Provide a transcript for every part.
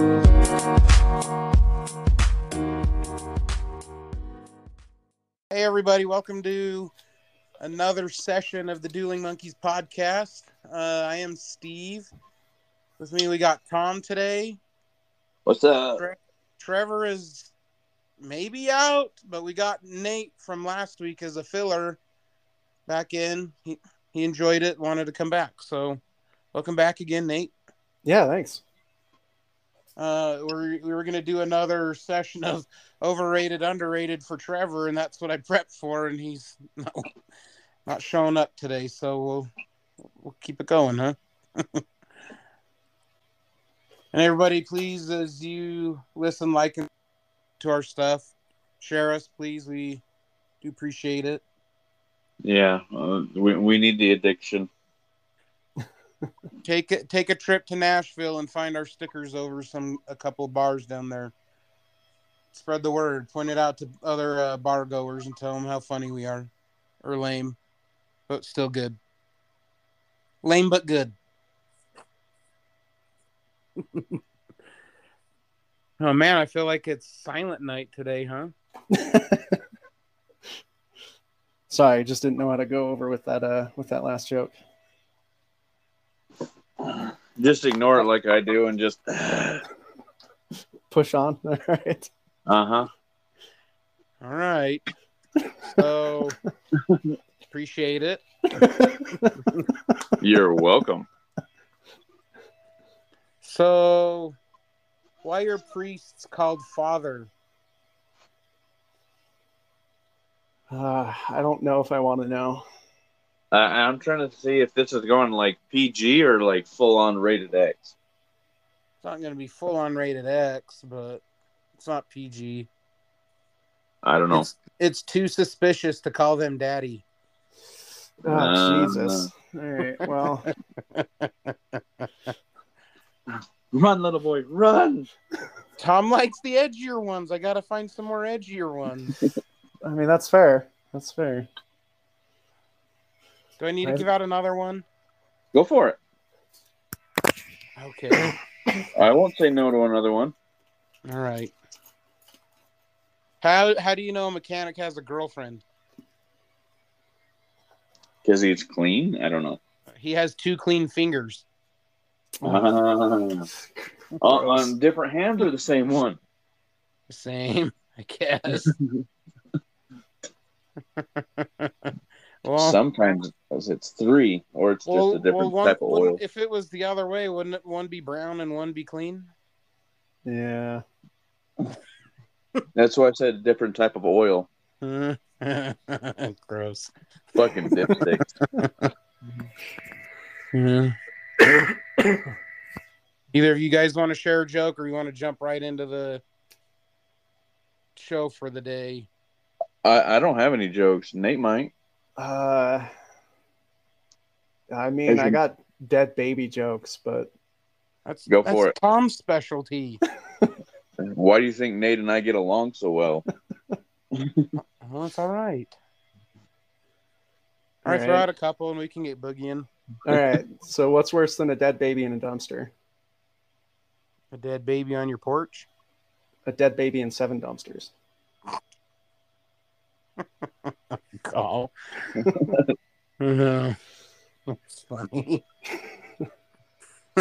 Hey, everybody, welcome to another session of the Dueling Monkeys podcast. Uh, I am Steve. With me, we got Tom today. What's up? Tre- Trevor is maybe out, but we got Nate from last week as a filler back in. He, he enjoyed it, wanted to come back. So, welcome back again, Nate. Yeah, thanks. Uh, we're, we were going to do another session of overrated, underrated for Trevor, and that's what I prepped for, and he's not, not showing up today. So we'll we'll keep it going, huh? and everybody, please, as you listen, like to our stuff, share us, please. We do appreciate it. Yeah, uh, we we need the addiction. Take it, take a trip to Nashville and find our stickers over some a couple of bars down there. Spread the word. Point it out to other uh, bar goers and tell them how funny we are, or lame, but still good. Lame but good. oh man, I feel like it's silent night today, huh? Sorry, I just didn't know how to go over with that uh with that last joke. Just ignore it like I do, and just Push on. All right. Uh huh. All right. So appreciate it. You're welcome. So, why are priests called father? Uh, I don't know if I want to know. Uh, I'm trying to see if this is going like PG or like full on rated X. It's not going to be full on rated X, but it's not PG. I don't know. It's, it's too suspicious to call them daddy. Oh, Uh, Jesus. All right. Well, Run, little boy, run! Tom likes the edgier ones. I got to find some more edgier ones. I mean that's fair. That's fair. Do I need to give out another one? Go for it. Okay. I won't say no to another one. All right. How how do you know a mechanic has a girlfriend? Because he's clean. I don't know. He has two clean fingers. Uh, on, on different hands or the same one? Same, I guess. well, Sometimes it's three, or it's just a different well, one, type of oil. if it was the other way, wouldn't it one be brown and one be clean? Yeah. That's why I said different type of oil. Gross. Fucking dipsticks. Yeah. Either of you guys want to share a joke or you want to jump right into the show for the day? I, I don't have any jokes. Nate might. Uh, I mean, As I in- got dead baby jokes, but That's Go that's for it. Tom's specialty. Why do you think Nate and I get along so well? Well, it's all right. All right, All throw right. out a couple and we can get Boogie in. all right. so what's worse than a dead baby in a dumpster? A dead baby on your porch. A dead baby in seven dumpsters. Call. uh, that's funny.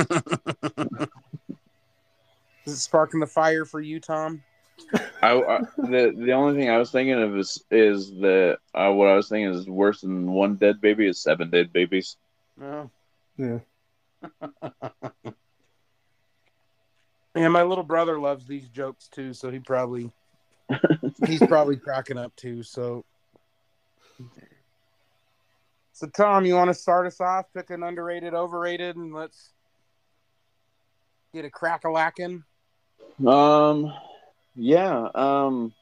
Is it sparking the fire for you, Tom? I, I the the only thing I was thinking of is is the uh, what I was thinking is worse than one dead baby is seven dead babies. No. Yeah. Yeah, my little brother loves these jokes too, so he probably he's probably cracking up too. So, so Tom, you want to start us off? Pick an underrated, overrated, and let's get a crack a lacking. Um, yeah. Um,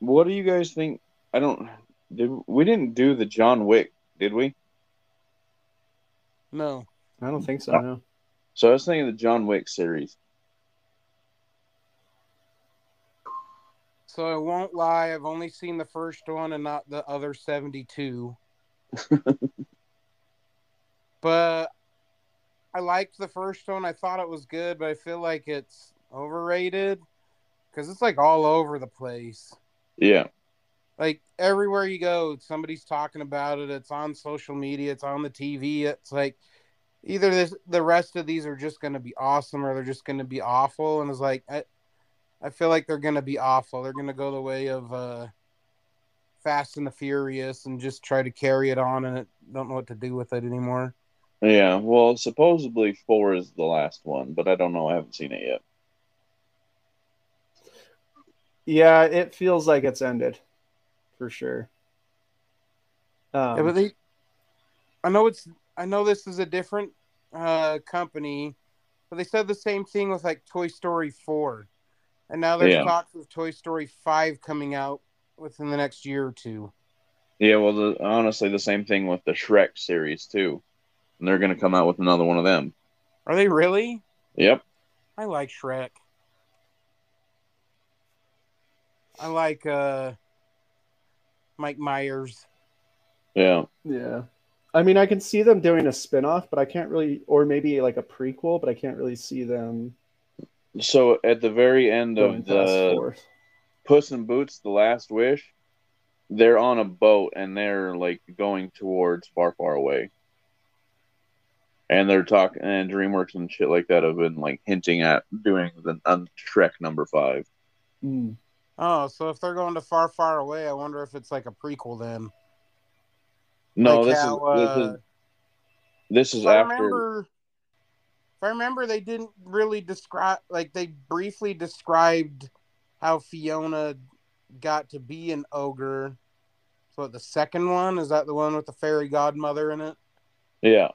what do you guys think? I don't. Did we didn't do the John Wick? Did we? No, I don't think so. No. So I was thinking the John Wick series. So I won't lie. I've only seen the first one and not the other seventy-two. but I liked the first one. I thought it was good, but I feel like it's overrated because it's like all over the place. Yeah. Like everywhere you go, somebody's talking about it. It's on social media. It's on the TV. It's like either this, the rest of these are just going to be awesome or they're just going to be awful. And it's like I, I feel like they're going to be awful. They're going to go the way of uh, Fast and the Furious and just try to carry it on and it, don't know what to do with it anymore. Yeah. Well, supposedly four is the last one, but I don't know. I haven't seen it yet. Yeah, it feels like it's ended for sure. Um, Yeah, but they, I know it's, I know this is a different uh, company, but they said the same thing with like Toy Story 4. And now there's Yeah. talks of Toy Story 5 coming out within the next year or two. Yeah. Well, the, honestly, the same thing with the Shrek series too, and they're going to come out with another one of them. Are they really? Yep. I like Shrek. I like uh Mike Myers. Yeah. yeah. I mean, I can see them doing a spin-off, but I can't really, or maybe like a prequel, but I can't really see them So at the very end of the four. Puss in Boots: The Last Wish, they're on a boat and they're like going towards far, far away. And they're talking, and DreamWorks and shit like that have been like hinting at doing the um, Shrek number five. Mm. Oh, so if they're going to far, far away, I wonder if it's like a prequel then. No, Like this, how, is, this uh, is this is I after. remember, if I remember, they didn't really describe, like they briefly described how Fiona got to be an ogre. So the second one is that the one with the fairy godmother in it? Yeah,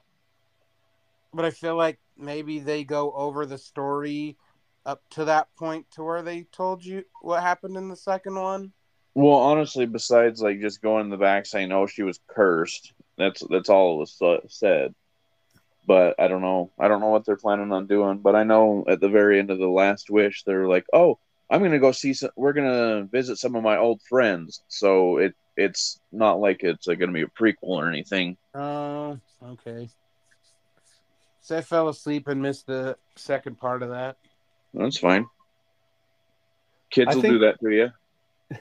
But I feel like maybe they go over the story up to that point to where they told you what happened in the second one. Well, honestly, besides like just going in the back saying, "Oh, she was cursed," that's that's all it was said. But I don't know. I don't know what they're planning on doing. But I know at the very end of the Last Wish, they're like, "Oh, I'm gonna go see. Some, we're gonna visit some of my old friends." So it it's not like it's uh, gonna be a prequel or anything. Oh, okay. So I fell asleep and missed the second part of that. That's fine. Kids I will think- do that to you.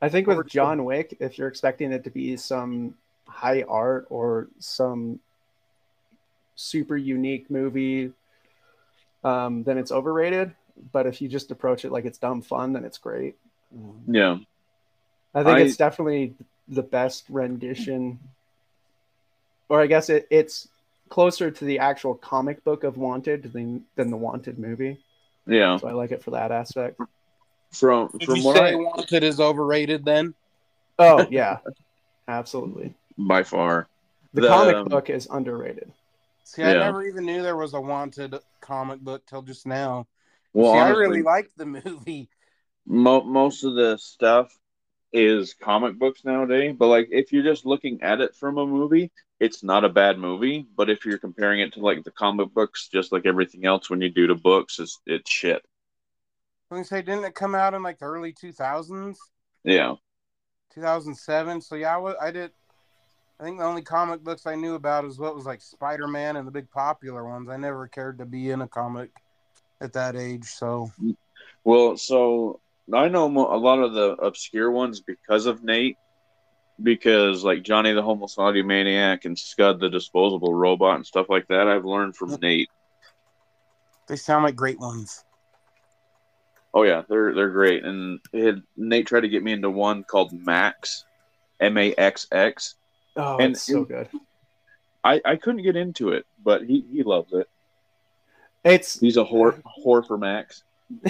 I think with John Wick, if you're expecting it to be some high art or some super unique movie, um, then it's overrated. But if you just approach it like it's dumb fun, then it's great. Um, Yeah. I think I- it's definitely the best rendition, or I guess it, it's closer to the actual comic book of Wanted than than the Wanted movie. Yeah. So I like it for that aspect. From Did from you what say I Wanted is overrated then? Oh yeah, absolutely. by far. The, The, comic um, book is underrated. See, I Yeah. never even knew there was a Wanted comic book till just now. Well, See, honestly, I really liked the movie. mo- most of the stuff is comic books nowadays but like if you're just looking at it from a movie it's not a bad movie but if you're comparing it to like the comic books just like everything else when you do to books it's, it's shit Let me say, didn't it come out in like the early two thousands, yeah two thousand seven? So yeah, I did. I think the only comic books I knew about is what was like Spider Man and the big popular ones. I never cared to be in a comic at that age. So well so i know a lot of the obscure ones because of nate because like johnny the homicidal maniac and scud the disposable robot and stuff like that i've learned from mm-hmm. nate they sound like great ones. Oh yeah, they're they're great. And it, Nate tried to get me into one called Max, M A X X. Oh, and- it's so good. I I couldn't get into it, but he he loves it. It's He's a whore whore for Max.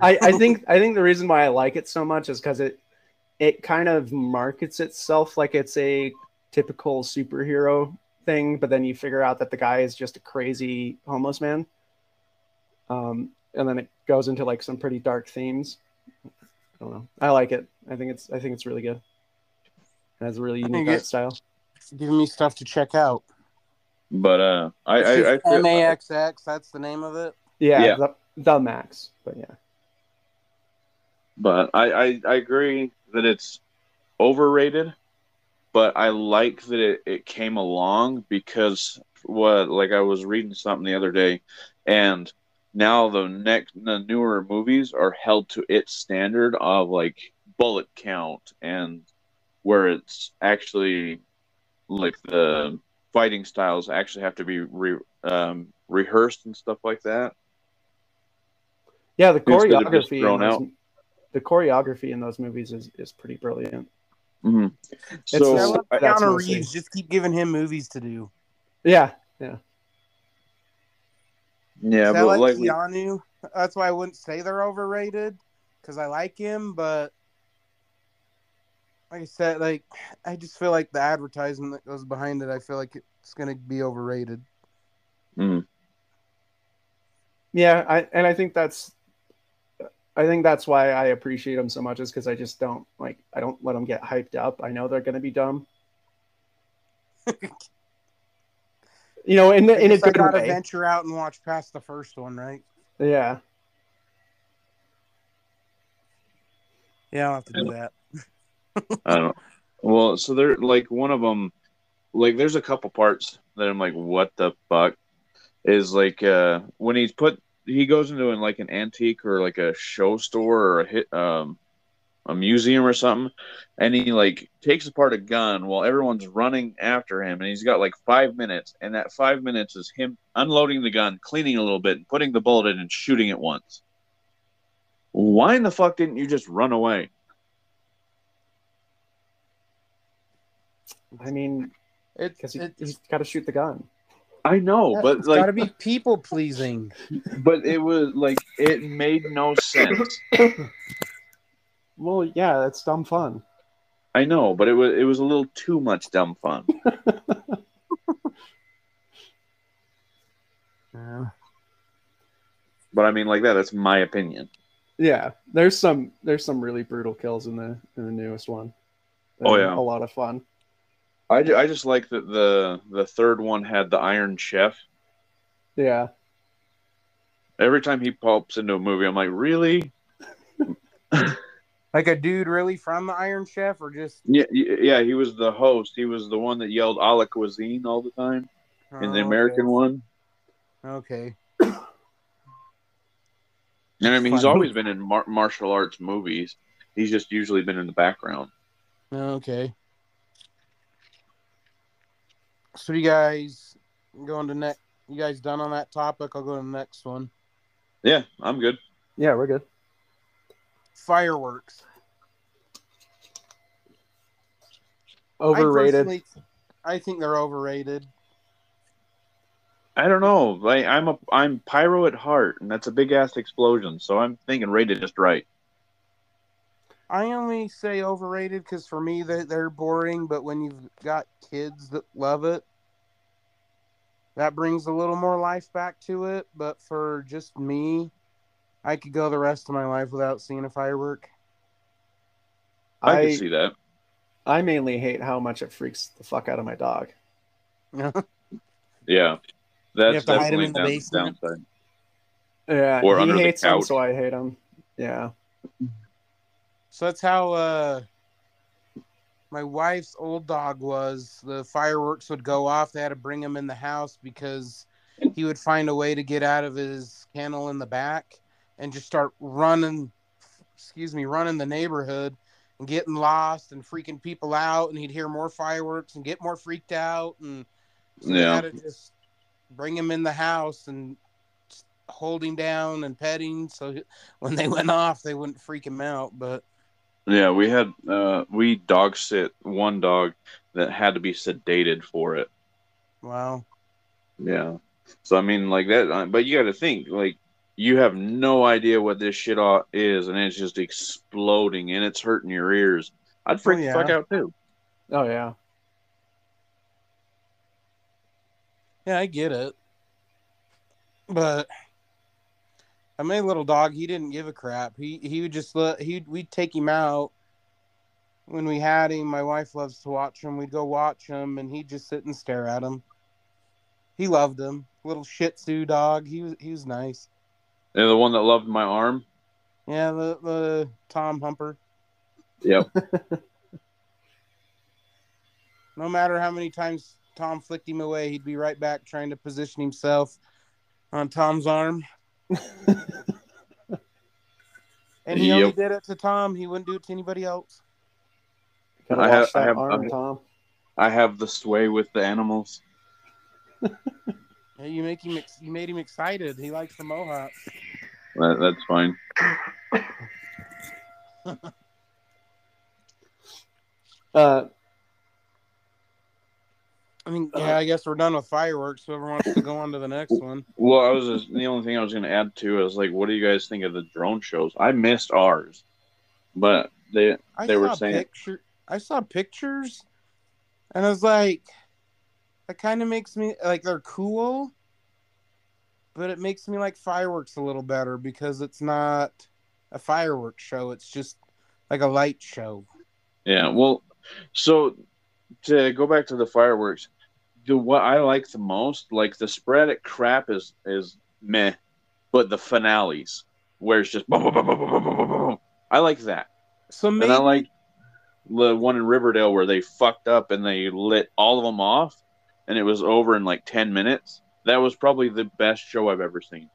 I, I think I think the reason why I like it so much is because it it kind of markets itself like it's a typical superhero thing, but then you figure out that the guy is just a crazy homeless man. Um, and then it goes into like some pretty dark themes. I don't know. I like it. I think it's I think it's really good. It has a really unique think art style. Giving me stuff to check out. But uh, I I, I M A X X. That's the name of it. Yeah, Yeah. The, the max. But yeah. but I, I I agree that it's overrated. But I like that it, it came along because what like I was reading something the other day, and now the next the newer movies are held to its standard of like bullet count and where it's actually like the fighting styles actually have to be re, um, rehearsed and stuff like that. Yeah, the Instead of just choreography. In thrown those, the choreography in those movies is, is pretty brilliant. Mm-hmm. It's So I just- Keanu Reeves. Just keep giving him movies to do. Yeah, yeah. yeah, See, I but like like we, Keanu. That's why I wouldn't say they're overrated because I like him, but like I said, like I just feel like the advertisement that goes behind it. I feel like it's gonna be overrated. mm, Yeah, I and I think that's I think that's why I appreciate them so much is because I just don't like I don't let them get hyped up. I know they're gonna be dumb. you know, in the in a Guess I gotta way. venture out and watch past the first one, right? Yeah. Yeah, I'll have to do that. I don't. Well, so they're like one of them, like there's a couple parts that I'm like, what the fuck? Is like uh when he's put he goes into like an antique or like a show store or a hit um a museum or something and he like takes apart a gun while everyone's running after him and he's got like five minutes and that five minutes is him unloading the gun cleaning a little bit and putting the bullet in and shooting it once. Why in the fuck didn't you just run away I mean, It, because he, he's got to shoot the gun. i know but it's like gotta be people pleasing. but it was like it made no sense. Well, yeah, that's dumb fun. I know, but it was it was a little too much dumb fun. Yeah. But I mean, like that. That's my opinion. Yeah, there's some there's some really brutal kills in the in the newest one. Oh, They're yeah. a lot of fun. I, ju- I just like that the the third one had the Iron Chef. Yeah, Every time he pops into a movie, I'm like, really? Like a dude really from the Iron Chef, or just Yeah, yeah. He was the host. He was the one that yelled "a la cuisine" all the time in the Oh, American one. Okay. And I mean, he's always been in mar- martial arts movies. He's just usually been in the background. Okay. So you guys going to next? You guys done on that topic? I'll go to the next one. Yeah, I'm good. yeah, we're good. Fireworks. Overrated. I, I think they're overrated. I don't know. Like I'm a I'm pyro at heart, and that's a big ass explosion. So I'm thinking rated just right. I only say overrated because for me they they're boring. But when you've got kids that love it, that brings a little more life back to it. But for just me, I could go the rest of my life without seeing a firework. I, I can see that. I mainly hate how much it freaks the fuck out of my dog. Yeah, that's have to hide 'em definitely in the down- basement? downside. Yeah, Or he under hates them, couch. so I hate him. Yeah, So that's how uh, my wife's old dog was. The fireworks would go off. They had to bring him in the house because he would find a way to get out of his kennel in the back and just start running. Excuse me, running the neighborhood and getting lost and freaking people out. And he'd hear more fireworks and get more freaked out. And so they Yeah. had to just bring him in the house and hold him down and pet him so when they went off they wouldn't freak him out. But Yeah, we had uh we dog sit one dog that had to be sedated for it. wow. Yeah. So I mean, like that. uh, But you got to think, like, you have no idea what this shit all is, and it's just exploding, and it's hurting your ears. I'd freak Oh, the fuck out too. oh yeah. Yeah, I get it. But I my little dog, he didn't give a crap. He he would just let he we'd take him out when we had him. My wife loves to watch him. We'd go watch him, and he'd just sit and stare at him. He loved him. Little Shih Tzu dog. He was he was nice. And the one that loved my arm. Yeah, the the Tom Humper. Yep. No matter how many times Tom flicked him away, he'd be right back trying to position himself on Tom's arm. And he only did it to Tom. He wouldn't do it to anybody else. Gotta I have- I have- arm, I'm- Tom. I have the sway with the animals. Yeah, you make him. Ex- you made him excited. He likes the mohawk. That, that's fine. Uh, I mean, uh, yeah, I guess we're done with fireworks. Whoever wants to go on to the next one. Well, I was just, the only thing I was going to add to is like, what do you guys think of the drone shows? I missed ours, but they I They were saying- picture. I saw pictures, and I was like, that kind of makes me like they're cool, but it makes me like fireworks a little better because it's not a fireworks show. It's just like a light show. Yeah, well, so to go back to the fireworks, what I like the most. Like the sporadic crap is is meh, but the finales where it's just boom, boom, boom, boom, boom, boom, boom, boom. I like that. So maybe... and I like the one in Riverdale where they fucked up and they lit all of them off, and it was over in like ten minutes. That was probably the best show I've ever seen.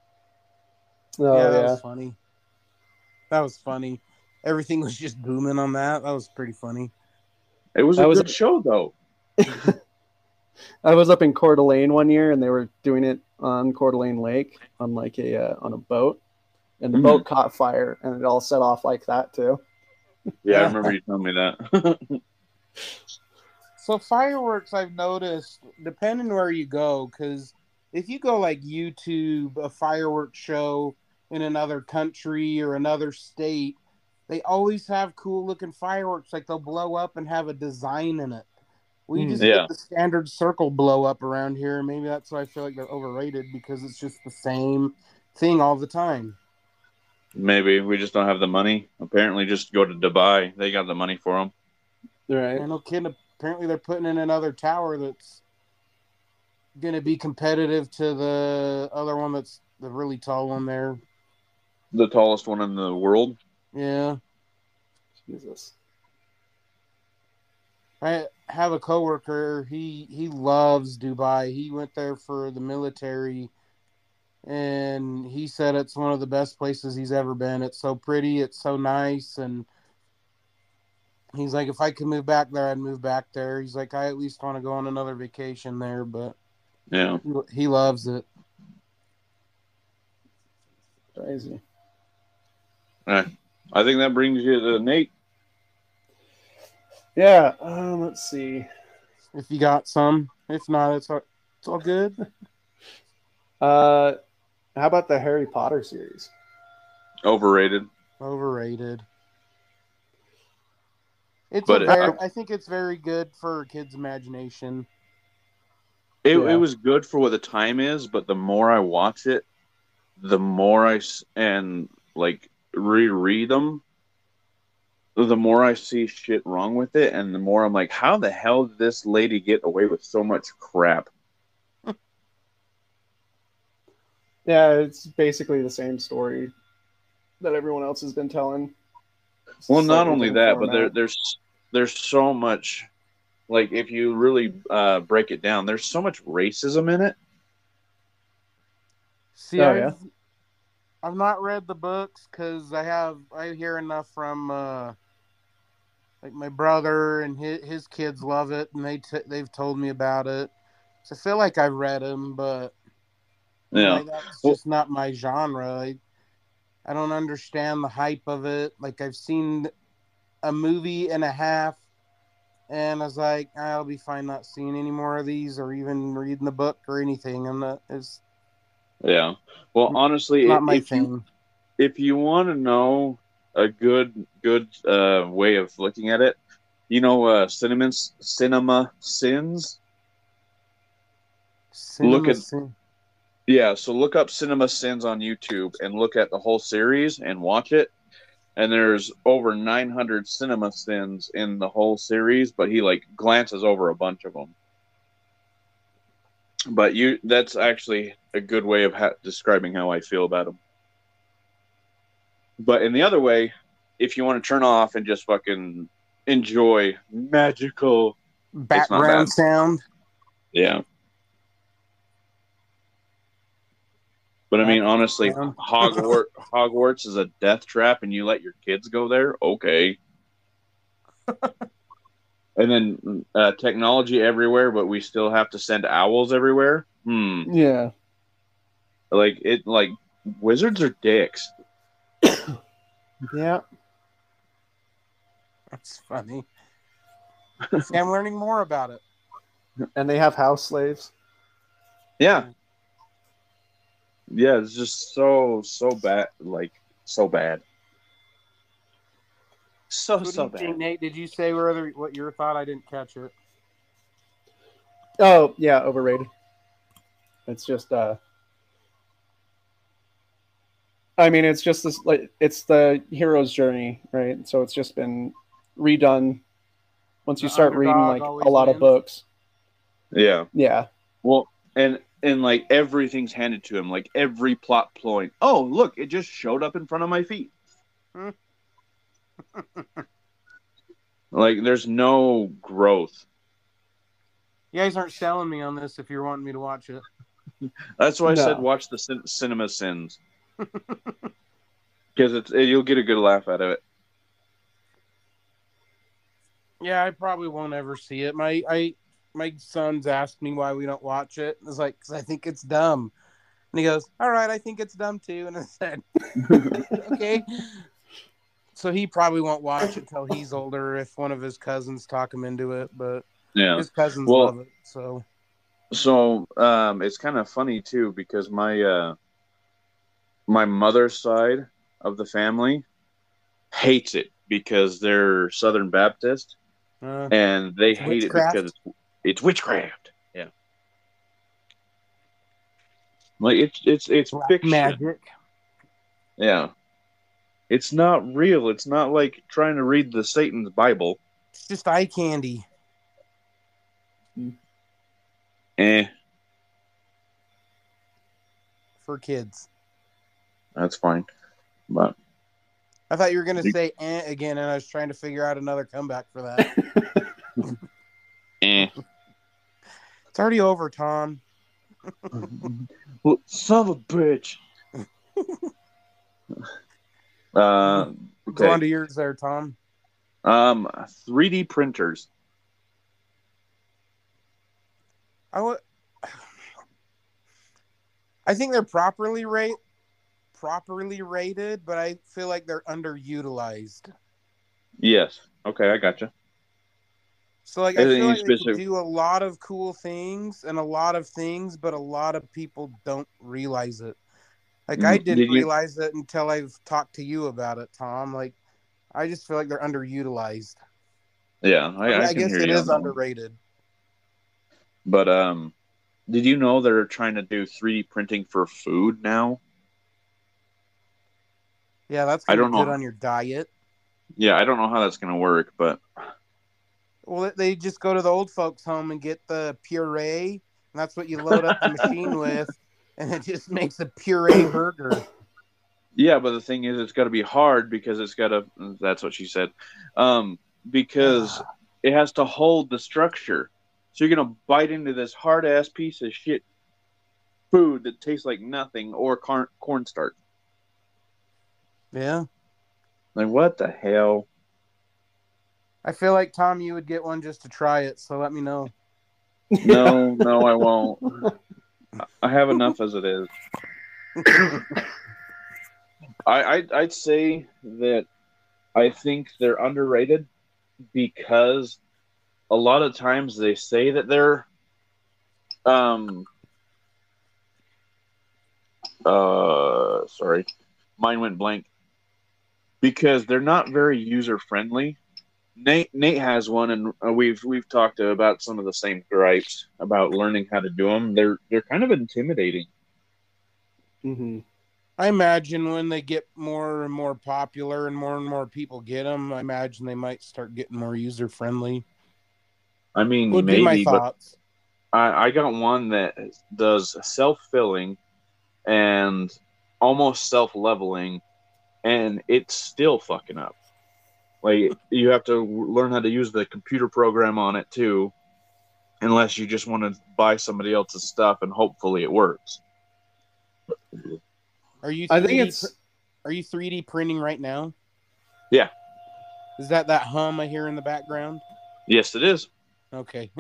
Oh, yeah, that yeah. was funny. That was funny. Everything was just booming on that. That was pretty funny. It was that a was good a... show though. I was up in Coeur d'Alene one year, and they were doing it on Coeur d'Alene Lake on like a uh, on a boat, and the Mhm. boat caught fire, and it all set off like that too. Yeah, I remember you telling me that. So fireworks, I've noticed, depending where you go, because if you go like YouTube, a fireworks show in another country or another state, they always have cool looking fireworks. Like they'll blow up and have a design in it. We Hmm. just Yeah. get the standard circle blow up around here. Maybe that's why I feel like they're overrated because it's just the same thing all the time. Maybe we just don't have the money. Apparently, just go to Dubai. They got the money for them. Right. And no kidding. Apparently, they're putting in another tower that's going to be competitive to the other one that's the really tall one there. The tallest one in the world. Yeah. Jesus. I have a coworker. He he loves Dubai. He went there for the military, and he said it's one of the best places he's ever been. It's so pretty. It's so nice, and he's like, if I could move back there, I'd move back there. He's like, I at least want to go on another vacation there, but Yeah. he, he loves it. Crazy. I think that brings you to Nate. Yeah. Um, let's see. If you got some, if not, it's all, it's all good. Uh, how about the Harry Potter series? Overrated. Overrated. It's But very, I think it's very good for kid's imagination. It, Yeah. it was good for what the time is, but the more I watch it, the more I and like reread them, the more I see shit wrong with it, and the more I'm like, how the hell did this lady get away with so much crap? Yeah, it's basically the same story that everyone else has been telling. It's Well, not only different that, but there, there's there's so much. Like if you really uh, break it down, there's so much racism in it. See, Oh, I've, yeah? I've not read the books because I have I hear enough from uh, like my brother and his, his kids love it, and they t- they've told me about it. So I feel like I've read them, but Yeah. like, that's Well- just not my genre. I, I don't understand the hype of it. Like I've seen a movie and a half, and I was like, ah, I'll be fine not seeing any more of these or even reading the book or anything. I'm not. It's Yeah. Well, honestly, not my if you thing. if you want to know a good good uh, way of looking at it, you know, uh, cinnamon cinema sins. Look at- Cinema- Yeah, so look up Cinema Sins on YouTube and look at the whole series and watch it. And there's over 900 Cinema Sins in the whole series, but he like glances over a bunch of them. But you that's actually a good way of ha- describing how I feel about him. But in the other way, if you want to turn off and just fucking enjoy magical, background sound. yeah. But I mean, honestly, Hogwarts Hogwarts is a death trap, and you let your kids go there. Okay. and then uh, technology everywhere, but we still have to send owls everywhere. Hmm. Yeah. Like it. Like wizards are dicks. Yeah. That's funny. See, I'm learning more about it. And they have house slaves. Yeah. Yeah, it's just so so bad. Like so bad. So What so you think, bad. Nate? Did you say whether what your thought? I didn't catch it. Oh, yeah, overrated. It's just uh I mean, it's just this like it's the hero's journey, right? So it's just been redone once you The start reading like a lot of books. Yeah. Yeah. Well, and and like everything's handed to him, like every plot point. Oh, look, it just showed up in front of my feet. Like there's no growth. You guys aren't selling me on this if you're wanting me to watch it. That's why I said watch the cin- Cinema Sins. Because it's you'll get a good laugh out of it. Yeah, I probably won't ever see it. My I my sons asked me why we don't watch it. It's like because I think it's dumb, and he goes, "All right, I think it's dumb too." And I said, "Okay." So he probably won't watch it till he's older. If one of his cousins talk him into it, but Yeah. his cousins Well- love it. So So um, it's kind of funny too because my uh, my mother's side of the family hates it because they're Southern Baptist uh, and they hate witchcraft? it because it's, it's witchcraft. Yeah, like it's it's it's black fiction. magic. Yeah, it's not real. It's not like trying to read the Satan's Bible. It's just eye candy. Eh, for kids. That's fine. But I thought you were going to say eh again, and I was trying to figure out another comeback for that. eh. it's already over, Tom. well, son of a bitch. uh, Go on to yours there, Tom. Um, 3D printers. I would. I think they're properly rate properly rated, but I feel like they're underutilized. Yes. Okay, I gotcha. So like I feel like they specific- can do a lot of cool things and a lot of things, but a lot of people don't realize it. Like I Mm, didn't did you- realize it until I've talked to you about it, Tom. Like I just feel like they're underutilized. Yeah, I, I, I, guess it is on underrated. But um, did you know they're trying to do 3D printing for food now? Yeah, that's I don't be good know. on your diet. Yeah, I don't know how that's gonna work, but Well, they just go to the old folks' home and get the puree, and that's what you load up the machine with, and it just makes a puree burger. yeah. But the thing is, it's got to be hard because it's got to. That's what she said. Um, because it has to hold the structure. So you're gonna bite into this hard ass piece of shit food that tastes like nothing or corn cornstarch. Yeah, Like what the hell? I feel like Tom, you would get one just to try it. So let me know. No, no, I won't. I have enough as it is. I, I'd, I'd say that I think they're underrated because a lot of times they say that they're um uh sorry mine went blank because they're not very user friendly Nate Nate has one, and uh, we've we've talked about some of the same gripes about learning how to do them. They're they're kind of intimidating. hmm I imagine when they get more and more popular and more and more people get them, I imagine they might start getting more user friendly. I mean, Would be my maybe, thoughts. I, I got one that does self filling and almost self leveling, and it's still fucking up. Like you have to learn how to use the computer program on it too, unless you just want to buy somebody else's stuff and hopefully it works. Are you? I think it's Are you 3D printing right now? Yeah. Is that that hum I hear in the background? Yes, it is. Okay.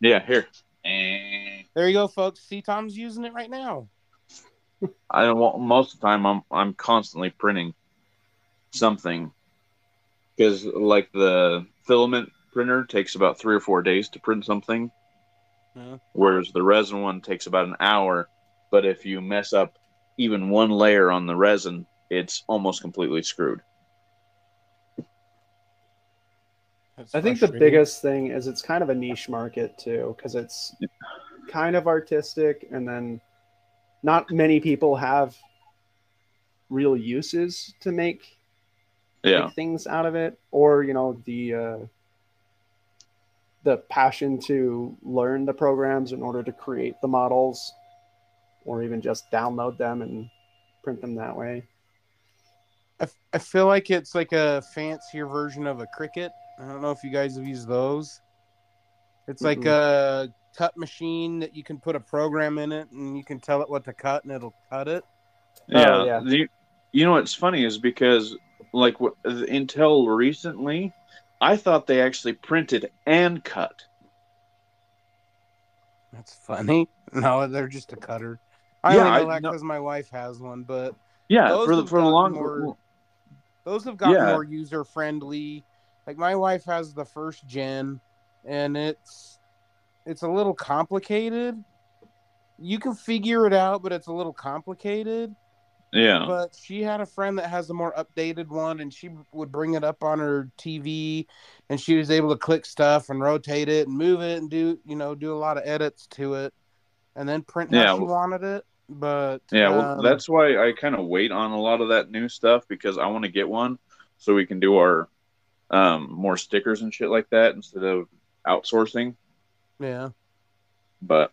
Yeah, here. And there you go, folks. See, Tom's using it right now. I don't want most of the time. I'm I'm constantly printing something because like the filament printer takes about three or four days to print something, Yeah. whereas the resin one takes about an hour. But if you mess up even one layer on the resin, it's almost completely screwed. That's I think the biggest thing is it's kind of a niche market too, because it's kind of artistic, and then not many people have real uses to make Yeah, make things out of it, or you know the uh, the passion to learn the programs in order to create the models, or even just download them and print them that way. I, f- I feel like it's like a fancier version of a Cricut. I don't know if you guys have used those. It's like a cut machine that you can put a program in it and you can tell it what to cut and it'll cut it. Oh, yeah. Oh, yeah. The- you know what's funny is because like wh- until recently, I thought they actually printed and cut. That's funny. No, they're just a cutter. I Yeah, only I know that know- because my wife has one, but Yeah, Those for the for the gotten long. more- those have gotten Yeah. more user friendly. Like my wife has the first gen, and it's it's a little complicated. You can figure it out, but it's a little complicated. Yeah, But she had a friend that has a more updated one, and she would bring it up on her TV, and she was able to click stuff and rotate it and move it and do you know do a lot of edits to it, and then print how Yeah, she well- wanted it. But yeah. Well, um, that's why I kind of wait on a lot of that new stuff because I want to get one so we can do our um, more stickers and shit like that instead of outsourcing. Yeah. But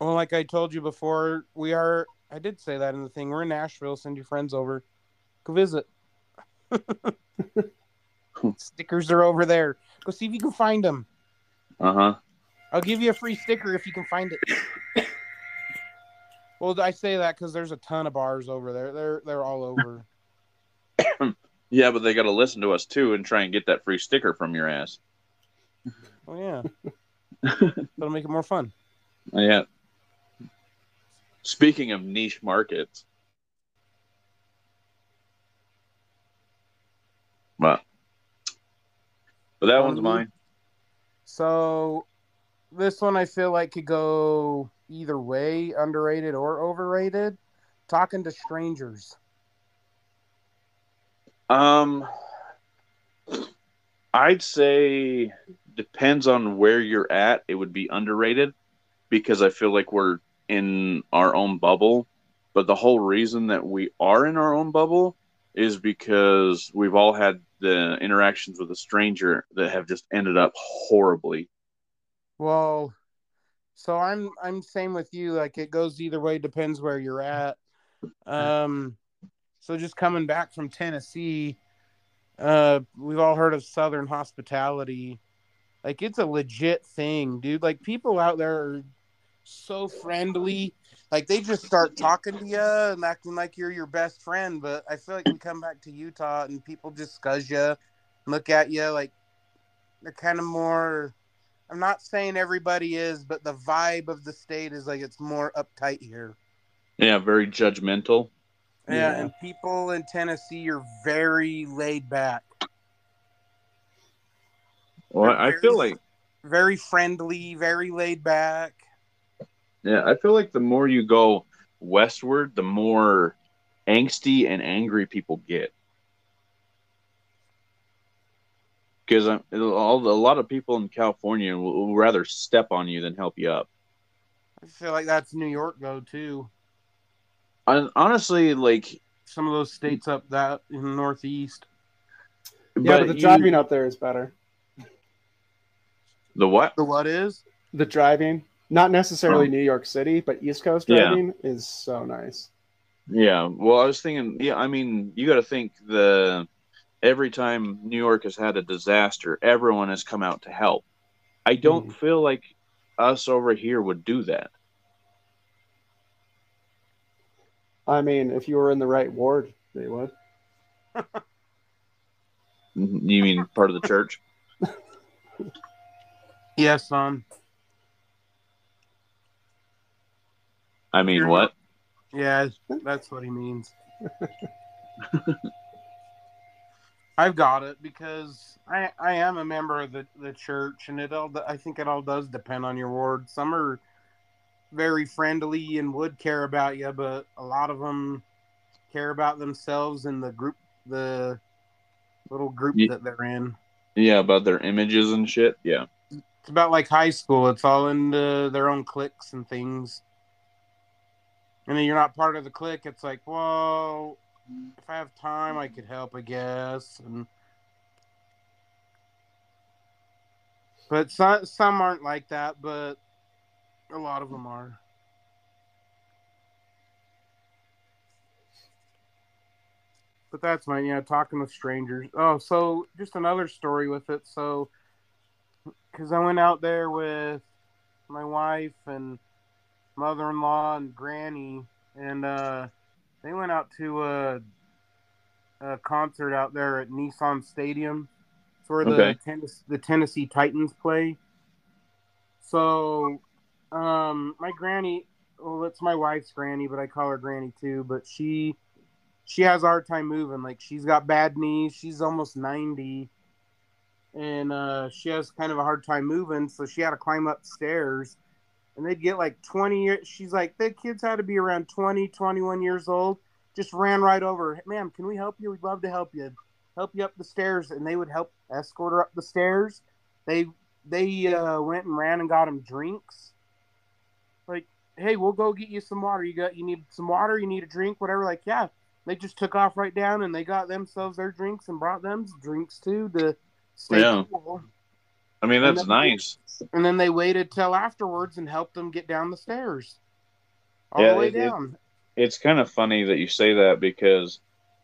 Well, like I told you before, we are. I did say that in the thing. We're in Nashville. Send your friends over. Go visit. Stickers are over there. Go see if you can find them. uh huh. I'll give you a free sticker if you can find it. well, I say that because there's a ton of bars over there. They're they're all over. Yeah, but they got to listen to us too and try and get that free sticker from your ass. Oh yeah, that'll make it more fun. Yeah. Speaking of niche markets, but but that one's Um, mine. So, this one I feel like could go either way, underrated or overrated. Talking to strangers. Um, I'd say depends on where you're at. It would be underrated because I feel like we're in our own bubble. But the whole reason that we are in our own bubble is because we've all had the interactions with a stranger that have just ended up horribly. Well, so I'm I'm same with you. Like it goes either way, depends where you're at. Um, so just coming back from Tennessee, uh, we've all heard of Southern hospitality. Like it's a legit thing, dude. Like people out there are so friendly. Like they just start talking to you and acting like you're your best friend. But I feel like we come back to Utah and people just scuzz you, look at you like they're kind of more. I'm not saying everybody is, but the vibe of the state is like it's more uptight here. Yeah, very judgmental. Yeah, Yeah. and people in Tennessee are very laid back, Well, I feel like very friendly, very laid back. Yeah, I feel like the more you go westward, the more angsty and angry people get. Because a lot of people in California will, will rather step on you than help you up. I feel like that's New York though too. And honestly, like, Some of those states up that in the Northeast. Yeah, but, the you- driving up there is better. the what? The what is? The driving, not necessarily Oh. New York City, but East Coast Yeah. driving is so nice. Yeah, well, I was thinking. Yeah, I mean, you got to think the every time New York has had a disaster, everyone has come out to help. I don't mm-hmm. feel like us over here would do that? I mean, if you were in the right ward, they would. Mm-hmm. You mean part of the church? Yes, son. I mean, You're what? Yeah, that's what he means. I've got it because I I am a member of the, the church, and it all I think it all does depend on your ward. Some are very friendly and would care about you, but a lot of them care about themselves and the group, the little group Ye- that they're in. Yeah, about their images and shit. Yeah. It's about like high school. It's all into their own cliques and things. And then you're not part of the clique. It's like, well, if I have time, I could help, I guess. And but some some aren't like that, but a lot of them are. But that's my yeah, talking with strangers. Oh, so just another story with it. So, because I went out there with my wife and mother-in-law and granny, and uh, they went out to a, a concert out there at Nissan Stadium. It's where the Okay. Tennes- the Tennessee Titans play. So, um, my granny, well, it's my wife's granny, but I call her granny too. But she, she has a hard time moving. Like she's got bad knees. She's almost ninety, and uh, she has kind of a hard time moving. So she had to climb up stairs, and they'd get like twenty. She's like, the kids had to be around 20, 21 years old. Just ran right over. Ma'am, can we help you? We'd love to help you. Help you up the stairs, and they would help escort her up the stairs. They they uh, went and ran and got him drinks. Like, hey, we'll go get you some water. You got you need some water. You need a drink, whatever. Like, yeah. They just took off right down and they got themselves their drinks and brought them drinks too to stay Yeah. cool. I mean, that's And nice. And then they waited till afterwards and helped them get down the stairs, all Yeah, the way it- it- It's kind of funny that you say that because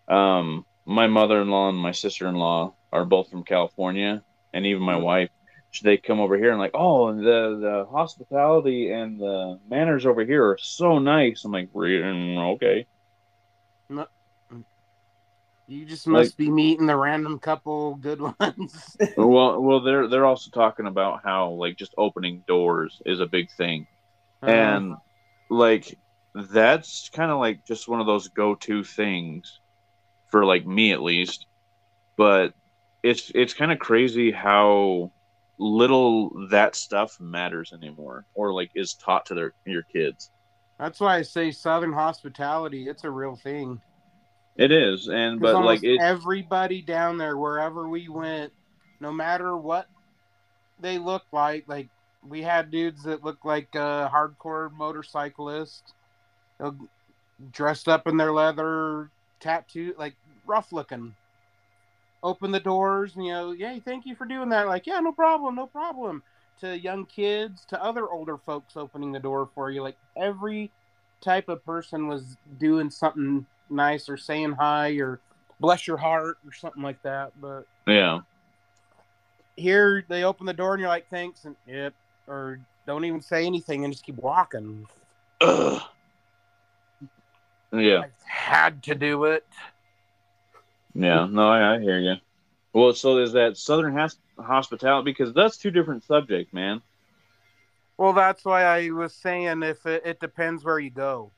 um, my mother-in-law and my sister-in-law are both from California, and even my Mhm. Wife. They come over here and like, oh, the the hospitality and the manners over here are so nice. I'm like, "Re- mm, okay. You just must be meeting the random couple good ones. well, well, they're they're also talking about how like just opening doors is a big thing. Uh-huh. and like that's kind of like just one of those go-to things for like me at least but it's it's kind of crazy how little that stuff matters anymore or like is taught to their your kids that's why I say Southern hospitality. It's a real thing. It is. And but like it everybody down there, wherever we went, no matter what they look like, like we had dudes that looked like uh, hardcore motorcyclists, dressed up in their leather tattoo, like rough looking. Open the doors, you know, yay, thank you for doing that. Like, yeah, no problem, no problem. To young kids, to other older folks opening the door for you. Like every type of person was doing something nice or saying hi or bless your heart or something like that. But yeah here they open the door and you're like, thanks, and yep, or don't even say anything and just keep walking. Ugh. yeah I had to do it. Yeah no I, I hear you well so there's that southern has- hospitality because that's two different subjects man Well, that's why I was saying if it, it depends where you go.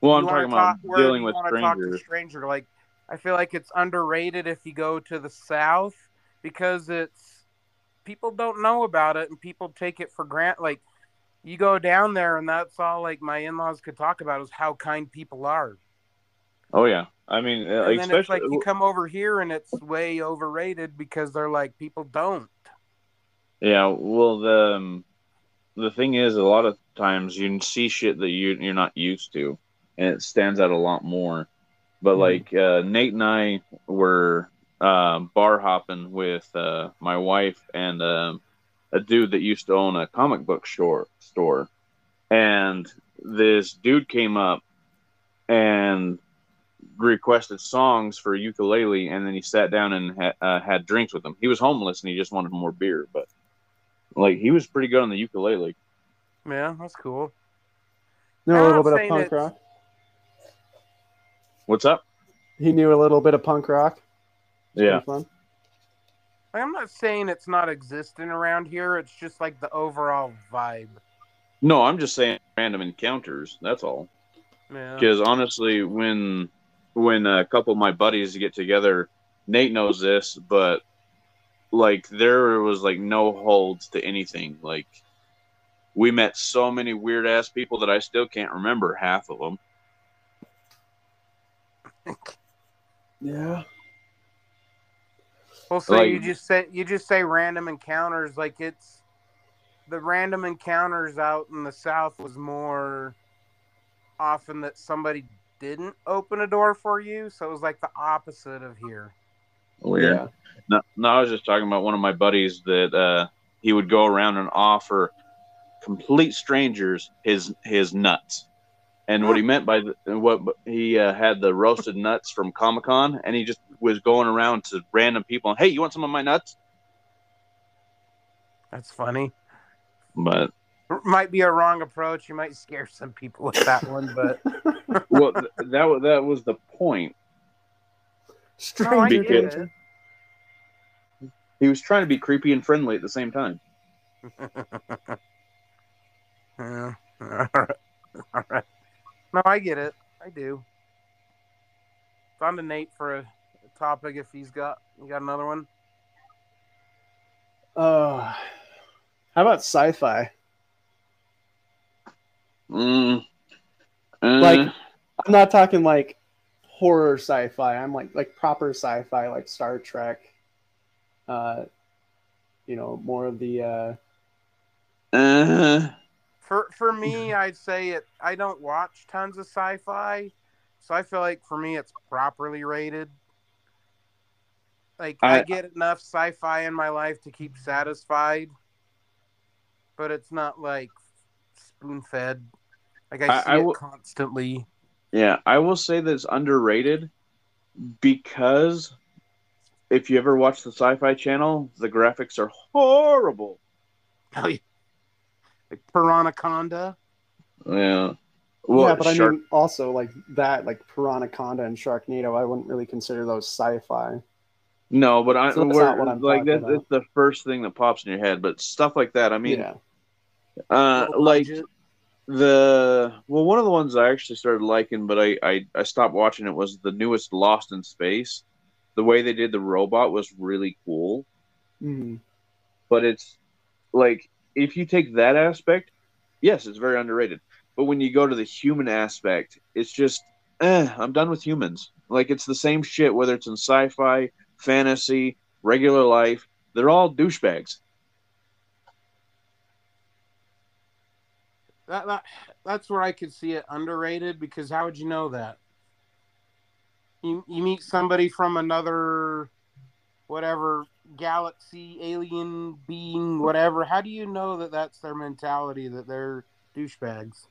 well i'm talking about dealing with wanna talk to strangers stranger. Like, I feel like it's underrated if you go to the south because it's people don't know about it and people take it for granted. Like, you go down there and that's all like my in-laws could talk about is how kind people are. Oh yeah, I mean, uh, And then it's especially like you come over here and it's way overrated because they're like people don't. yeah. Well, the um, the thing is, a lot of times you see shit that you you're not used to, and it stands out a lot more. But Mhm. like uh, Nate and I were uh, bar hopping with uh, my wife and um a dude that used to own a comic book store store, and this dude came up and requested songs for ukulele, and then he sat down and ha- uh, had drinks with him. He was homeless and he just wanted more beer, but Like he was pretty good on the ukulele. Yeah, that's cool. Knew I'm a little bit of punk it's- rock. What's up? He knew a little bit of punk rock. It's Yeah. fun. I'm not saying it's not existing around here. It's just like the overall vibe. No, I'm just saying random encounters. That's all. Yeah. Because honestly, when when a couple of my buddies get together, Nate knows this, but like there was like no holds to anything. Like we met so many weird ass people that I still can't remember half of them. Yeah. Well, so Like- you just say you just say random encounters like it's the random encounters out in the south was more often that somebody didn't open a door for you, so it was like the opposite of here. Weird. Yeah. No, no, I was just talking about one of my buddies that uh, he would go around and offer complete strangers his his nuts. And what he meant by the, what he uh, had the roasted nuts from Comic Con, and he just was going around to random people. Hey, you want some of my nuts? That's funny. But Might be a wrong approach. You might scare some people with that one, but well, th- that was that was the point. no, I Stranger get Because- He was trying to be creepy and friendly at the same time. Yeah. All right. All right. No, I get it. I do. It's on to Nate for a, a topic if he's got you got another one. Uh, how about sci-fi? Mm. Like- Uh, I'm not talking like horror sci-fi. I'm like like proper sci-fi, like Star Trek. Uh, you know, more of the uh, uh, For for me, I'd say it. I don't watch tons of sci-fi, so I feel like for me it's properly rated. Like I, I- get enough sci-fi in my life to keep satisfied, but it's not like spoon-fed. Like I I- see I it will- constantly. Yeah, I will say that it's underrated because if you ever watch the Sci-Fi Channel, the graphics are horrible. Oh, yeah. Like Piranhaconda. Yeah. Well, yeah, but I mean also like that, like Piranhaconda and Sharknado. I wouldn't really consider those sci-fi. no, but I So that's we're- not what I'm like talking that, about. that's the first thing that pops in your head. But stuff like that, I mean, yeah, uh, like budget. The well, one of the ones I actually started liking, but I, I I stopped watching it was the newest Lost in Space. The way they did the robot was really cool. Mhm. but it's like if you take that aspect, yes, it's very underrated. But when you go to the human aspect, it's just, eh, I'm done with humans. Like it's the same shit, whether it's in sci-fi, fantasy, regular life. They're all douchebags. That, that that's where I could see it underrated because how would you know that? You you meet somebody from another whatever galaxy, alien being, whatever. How do you know that that's their mentality that they're douchebags?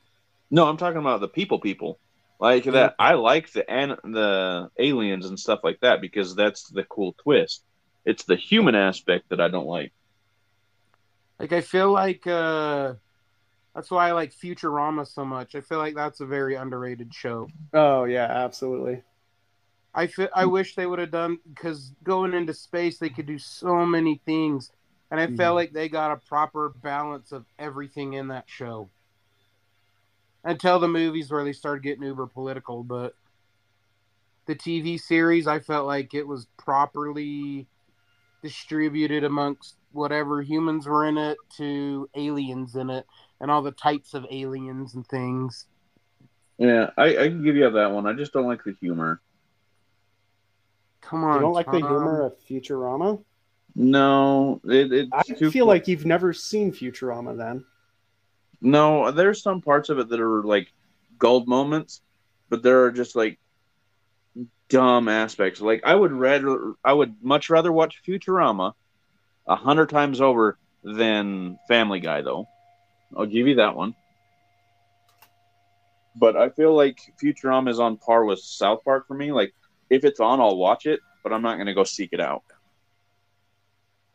No, I'm talking about the people, people like that. I like the an- the aliens and stuff like that because that's the cool twist. It's the human aspect that I don't like. Like I feel like uh that's why I like Futurama so much. I feel like that's a very underrated show. Oh yeah, absolutely. I feel, I wish they would have done because going into space they could do so many things, and I Mhm. felt like they got a proper balance of everything in that show. Until the movies where they started getting uber political, but the TV series I felt like it was properly distributed amongst whatever humans were in it to aliens in it and all the types of aliens and things. Yeah, I, I can give you that one. I just don't like the humor. Come on, You don't like the humor of Futurama? No, it, it's I too feel like you've never seen Futurama then. No, there's some parts of it that are like gold moments, but there are just like dumb aspects. Like I would rather, I would much rather watch Futurama a hundred times over than Family Guy, though. I'll give you that one. But I feel like Futurama is on par with South Park for me. Like if it's on, I'll watch it, but I'm not going to go seek it out.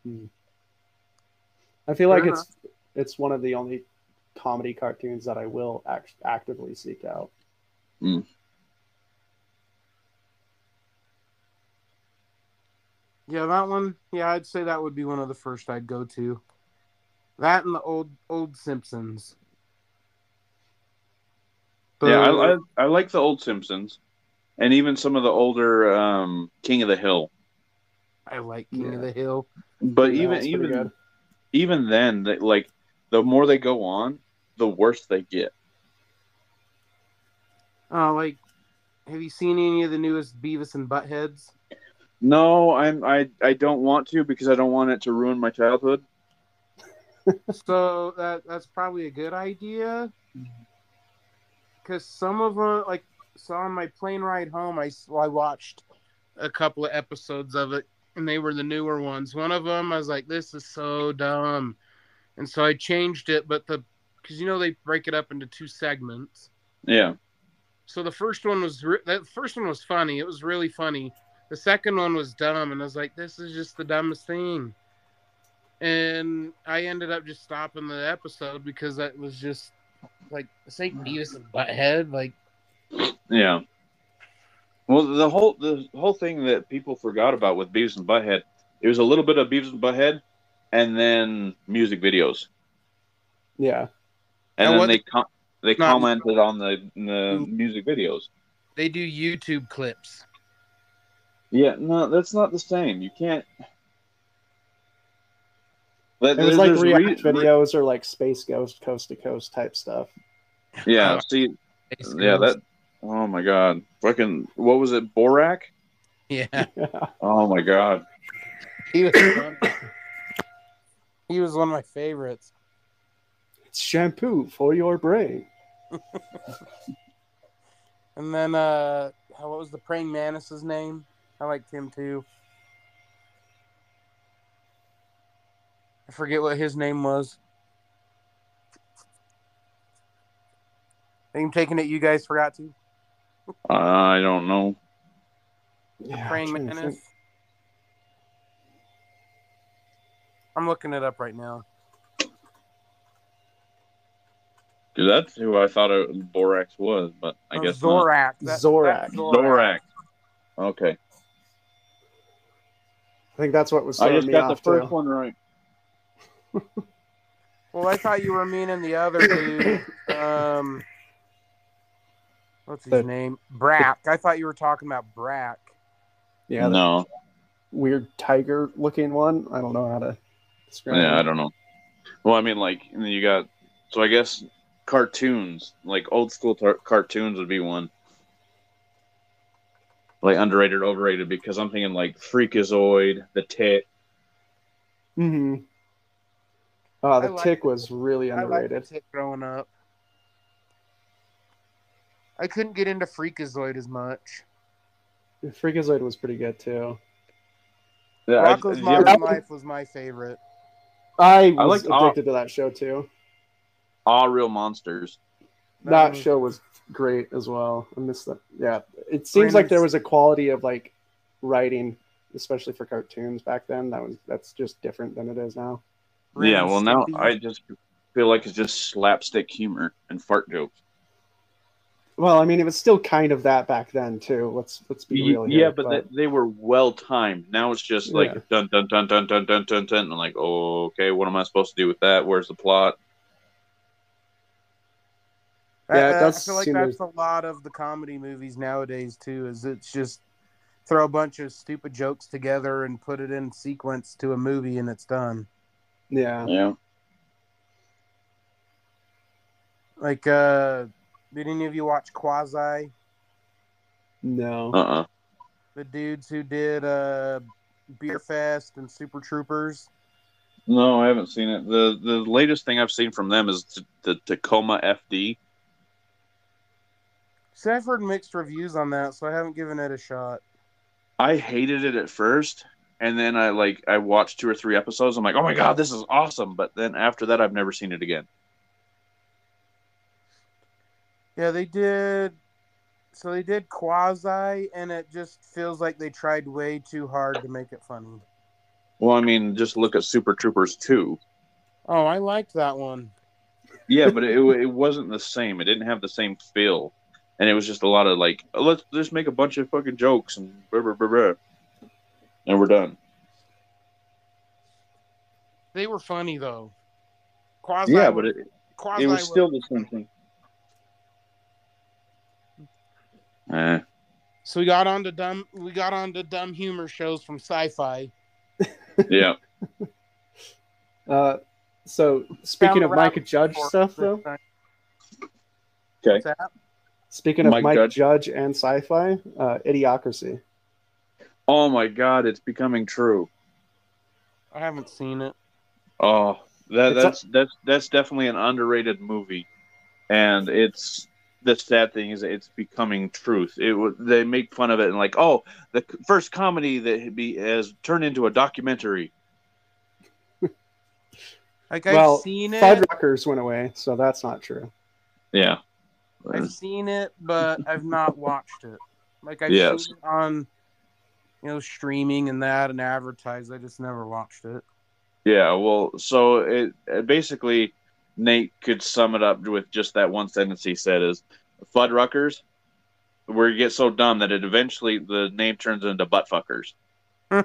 Hmm. I feel like Fair it's it's one of the only comedy cartoons that I will act- actively seek out. Hmm. Yeah, that one. Yeah, I'd say that would be one of the first I'd go to. That and the old old Simpsons. Yeah, I, The- I I like the old Simpsons, and even some of the older um, King of the Hill. I like King Yeah. of the Hill. But Yeah, even even good. even then, they, like the more they go on, the worse they get. Oh, like, have you seen any of the newest Beavis and Buttheads? No, I'm I I don't want to because I don't want it to ruin my childhood. So that that's probably a good idea. Mm-hmm. Because some of them, like, so on my plane ride home, I, I watched a couple of episodes of it, and they were the newer ones. One of them, I was like, "This is so dumb," and so I changed it. But the because you know they break it up into two segments. Yeah, So the first one was re- that first one was funny. It was really funny. The second one was dumb, and I was like, "This is just the dumbest thing." And I ended up just stopping the episode because that was just like this ain't Beavis and Butthead. Like, yeah. Well, the whole the whole thing that people forgot about with Beavis and Butthead, it was a little bit of Beavis and Butthead, and then music videos, Yeah. and And then what- they com- they Not- commented on the the music videos. they do YouTube clips. Yeah, no, that's not the same. You can't. But It was there's- like there's react re- videos or like Space Ghost coast to coast type stuff. Yeah, see, yeah, that. Oh my god, fucking, what was it, Borak? yeah. Oh my god, He was he was one of my favorites. it's shampoo for your brain. And then uh what was the praying mantis's name? I liked him too. I forget what his name was. I'm taking it you guys forgot to. I don't know. Yeah, praying I'm mantis. I'm looking it up right now. Dude, that's who I thought it, Borax was, but I Oh, guess not. Zorak. That- Zorak. that's Zorak. Okay, I think that's what was I just me got the first too. one right. Well, I thought you were meaning the other dude. Um, what's his The- name? Brak. I thought you were talking about Brak. Yeah, no, weird tiger looking one. I don't know how to describe yeah, it. I don't know. Well, I mean, like, and then you got, so I guess cartoons, like old school tar- cartoons would be one. Like underrated, overrated, because I'm thinking like Freakazoid, The Tit. Mm-hmm. Uh, the I tick it. was really I liked underrated. it growing up. I couldn't get into Freakazoid as much. Freakazoid was pretty good too. Yeah, I- Rocko's yeah, Modern Life was my favorite. I I was like all- addicted to that show too. All Real Monsters. That was- show was great as well. I miss that. Yeah, it seems like there was a quality of like writing, especially for cartoons back then. That was that's just different than it is now. Ren yeah, and well now I just feel like it's just slapstick humor and fart jokes. Well, I mean, it was still kind of that back then too. Let's let's be real here. yeah, but, They, they were well timed. Now it's just like Yeah. dun dun dun dun dun dun dun dun. And I'm like, oh, okay, what am I supposed to do with that? Where's the plot? Yeah, it does I feel like seem that's to- a lot of the comedy movies nowadays too. Is it's just throw a bunch of stupid jokes together and put it in sequence to a movie and it's done. Yeah, Yeah. Like, uh, did any of you watch Quasi? no, Uh. uh The dudes who did uh, Beerfest and Super Troopers. No, I haven't seen it. the The latest thing I've seen from them is t- the Tacoma FD. See, I've heard mixed reviews on that, so I haven't given it a shot. I hated it at first, and then I like I watched two or three episodes. I'm like, oh my god, this is awesome! But then after that, I've never seen it again. Yeah, they did. So they did Quasi, and it just feels like they tried way too hard to make it funny. Well, I mean, just look at Super Troopers two. Oh, I liked that one. Yeah, but it, it wasn't the same. It didn't have the same feel, and it was just a lot of like, oh, let's just make a bunch of fucking jokes and blah, blah, blah, blah. And we're done. They were funny though. Quasi Yeah, but it, Quasi it was still the same thing. Eh. So we got on to dumb. We got on to dumb humor shows from Sci-Fi. Yeah. Uh, so speaking Found of the Mike Judge stuff, though. Okay. Speaking of Mike Mike, Judge? Judge. and sci-fi, uh, Idiocracy. Oh my God, it's becoming true. I haven't seen it. Oh, that It's a- that's that's that's definitely an underrated movie, and it's the sad thing is it's becoming truth. It wa- they make fun of it and like, oh, the first comedy that be has turned into a documentary. Like I've well, seen it. Fuddruckers went away, so that's not true. Yeah, I've seen it, but I've not watched it. Like I've Yes. seen it on, you know, streaming and that and advertised. I just never watched it. yeah. Well, so it, it basically Nate could sum it up with just that one sentence he said is Fuddruckers, where you get so dumb that it eventually the name turns into buttfuckers.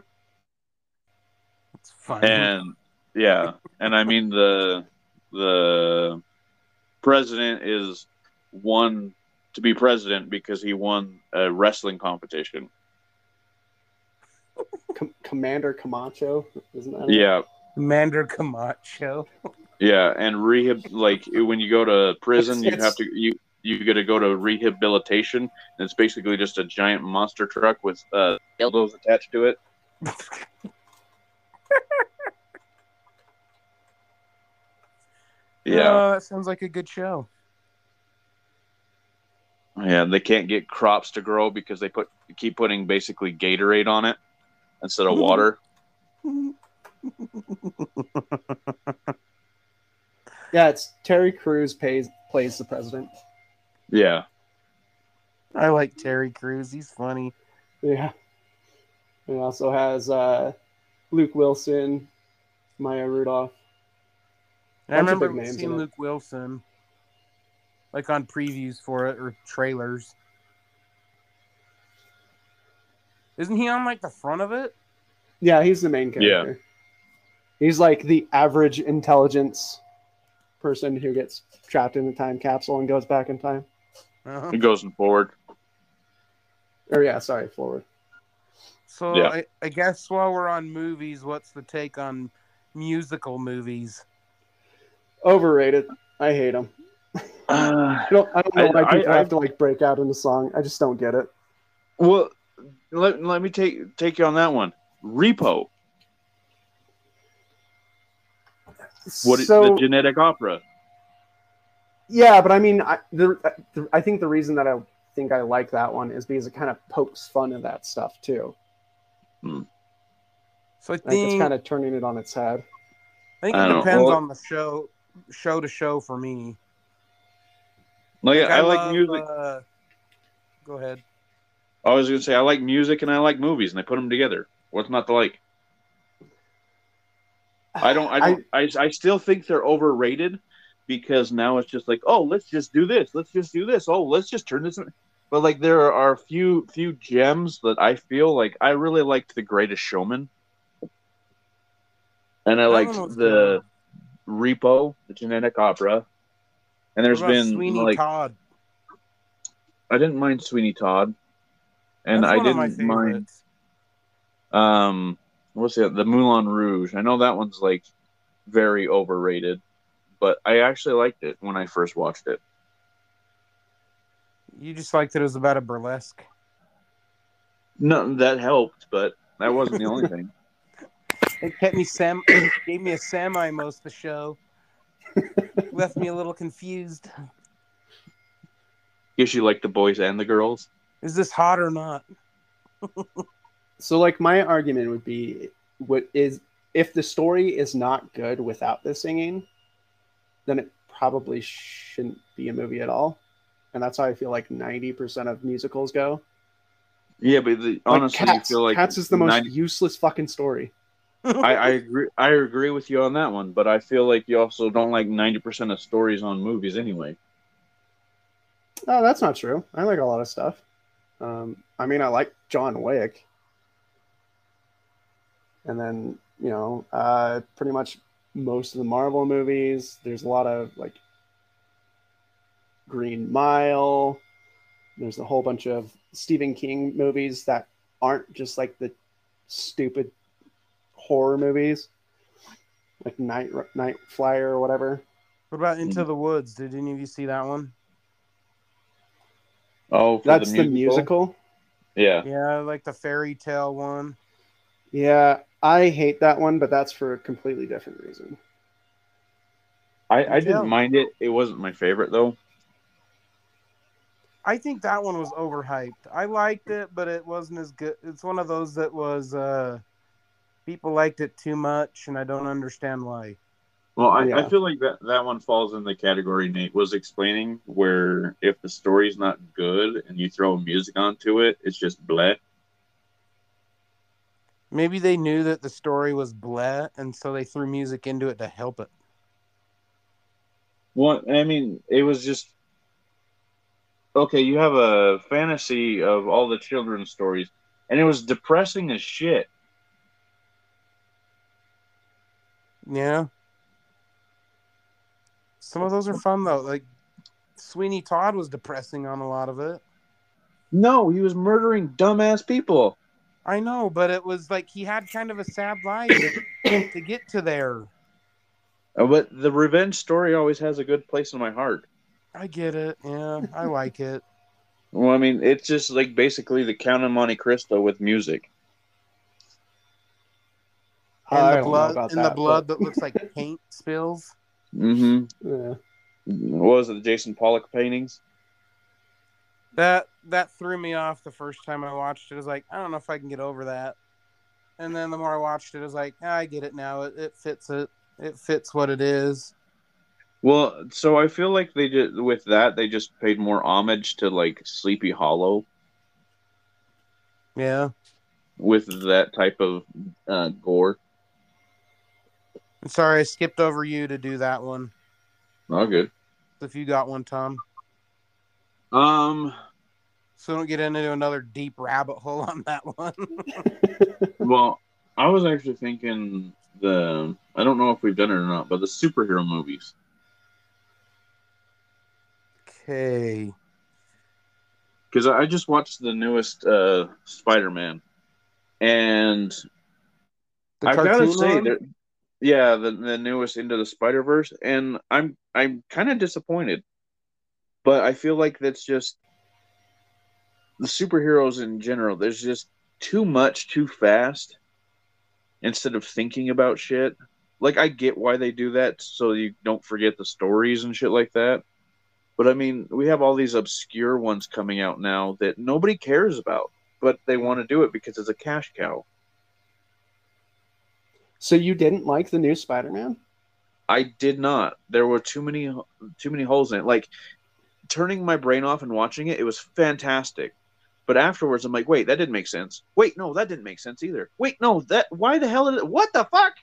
It's funny. and yeah and i mean the the president is won to be president because he won a wrestling competition Com- Commander Camacho, isn't that? it? yeah Commander Camacho. yeah and rehab like when you go to prison you It's- have to you you got to go to rehabilitation and it's basically just a giant monster truck with uh dildos attached to it yeah Oh, that sounds like a good show. Yeah, they can't get crops to grow because they put keep putting basically Gatorade on it instead of water. Yeah, it's Terry Crews pays plays the president. yeah. I like Terry Crews. He's funny. Yeah. It also has uh, Luke Wilson, Maya Rudolph. I remember seeing in it. Luke Wilson, like on previews for it or trailers. Isn't he on like the front of it? Yeah, he's the main character. Yeah. He's like the average intelligence person who gets trapped in a time capsule and goes back in time. Uh-huh. It goes forward. Or yeah, sorry, forward. So Yeah. I, I guess while we're on movies, what's the take on musical movies? Overrated. I hate them. Uh, I don't, I don't know I- why I- people I- have to like break out in into song. I just don't get it. well, let, let me take take you on that one. Repo. What is so the genetic opera? yeah, but I mean, I, the, the, I think the reason that I think I like that one is because it kind of pokes fun at that stuff too. So I think, it's think kind of turning it on its head. I think it don't depends Well- on the show, show to show for me. Like, I, like love, music. Uh, go ahead. I was gonna say I like music and I like movies and I put them together. What's not to like? I don't. I don't. I, I, still think they're overrated because now it's just like, oh, let's just do this. Let's just do this. Oh, let's just turn this. In. But like, there are a few few gems that I feel like I really liked The Greatest Showman, and I That liked the Repo, the Genetic Opera, and there's been Sweeney like Todd. I didn't mind Sweeney Todd, and I one of my didn't mind um what's the the Moulin Rouge. I know that one's like very overrated, but I actually liked it when I first watched it. You just liked that it was about a burlesque. No, that helped, but that wasn't the only thing. It kept me sam gave me a semi most of the show. Left me a little confused. Guess you like the boys and the girls. Is this hot or not? So like my argument would be what is if the story is not good without the singing, then it probably shouldn't be a movie at all. And that's how I feel like 90% of musicals go. Yeah, but the, Like honestly, Cats. you feel like Cats is the most useless fucking story. I, I agree. I agree with you on that one, but I feel like you also don't like ninety percent of stories on movies anyway. Oh, that's not true. I like a lot of stuff. Um, I mean, I like John Wick, and then you know, uh, pretty much most of the Marvel movies. There's a lot of like Green Mile. There's a whole bunch of Stephen King movies that aren't just like the stupid horror movies, like Night Night Flyer or whatever. What about Into the Woods? Did any of you see that one? Oh, for That's the musical. Yeah, Yeah, like the fairy tale one. Yeah, I hate that one, but that's for a completely different reason. I, I didn't mind it. It wasn't my favorite though. I think that one was overhyped. I liked it, but it wasn't as good. It's one of those that was uh people liked it too much, and I don't understand why. Well, I, Yeah. I feel like that that one falls in the category Nate was explaining, where if the story's not good and you throw music onto it, it's just bleh. Maybe they knew that the story was bleh, and so they threw music into it to help it. Well, I mean, it was just okay. You have a fantasy of all the children's stories, and it was depressing as shit. Yeah. Some of those are fun though. Like Sweeney Todd was depressing on a lot of it. No, he was murdering dumbass people. I know, but it was like he had kind of a sad life to get to there. Uh, But the revenge story always has a good place in my heart. I get it. Yeah, I like it. Well, I mean, it's just like basically the Count of Monte Cristo with music. I And the don't know blood about and the blood but- that looks like paint spills. Mm-hmm. Yeah. What was it? The Jason Pollock paintings? That that threw me off the first time I watched it. I was like, I don't know if I can get over that. And then the more I watched it, I was like, "Ah, I get it now. It, it fits it. It fits what it is. Well, so I feel like they did with that. They just paid more homage to like Sleepy Hollow Yeah. with that type of uh, gore. I'm sorry, I skipped over you to do that one. Oh, good. If you got one, Tom, Um. so don't get into another deep rabbit hole on that one. Well, I was actually thinking the. I don't know if we've done it or not, but the superhero movies. okay. because I just watched the newest uh, Spider-Man, and I've got to say? Yeah, the the newest Into the Spider Verse, and I'm I'm kind of disappointed, but I feel like that's just the superheroes in general. There's just too much too fast instead of thinking about shit. Like I get why they do that so you don't forget the stories and shit like that. But I mean, we have all these obscure ones coming out now that nobody cares about, but they want to do it because it's a cash cow. So you didn't like the new Spider-Man? I did not. There were too many too many holes in it. Like turning my brain off and watching it, it was fantastic. But afterwards, I'm like, wait, that didn't make sense. Wait, no, that didn't make sense either. Wait, no, that why the hell did it? What the fuck?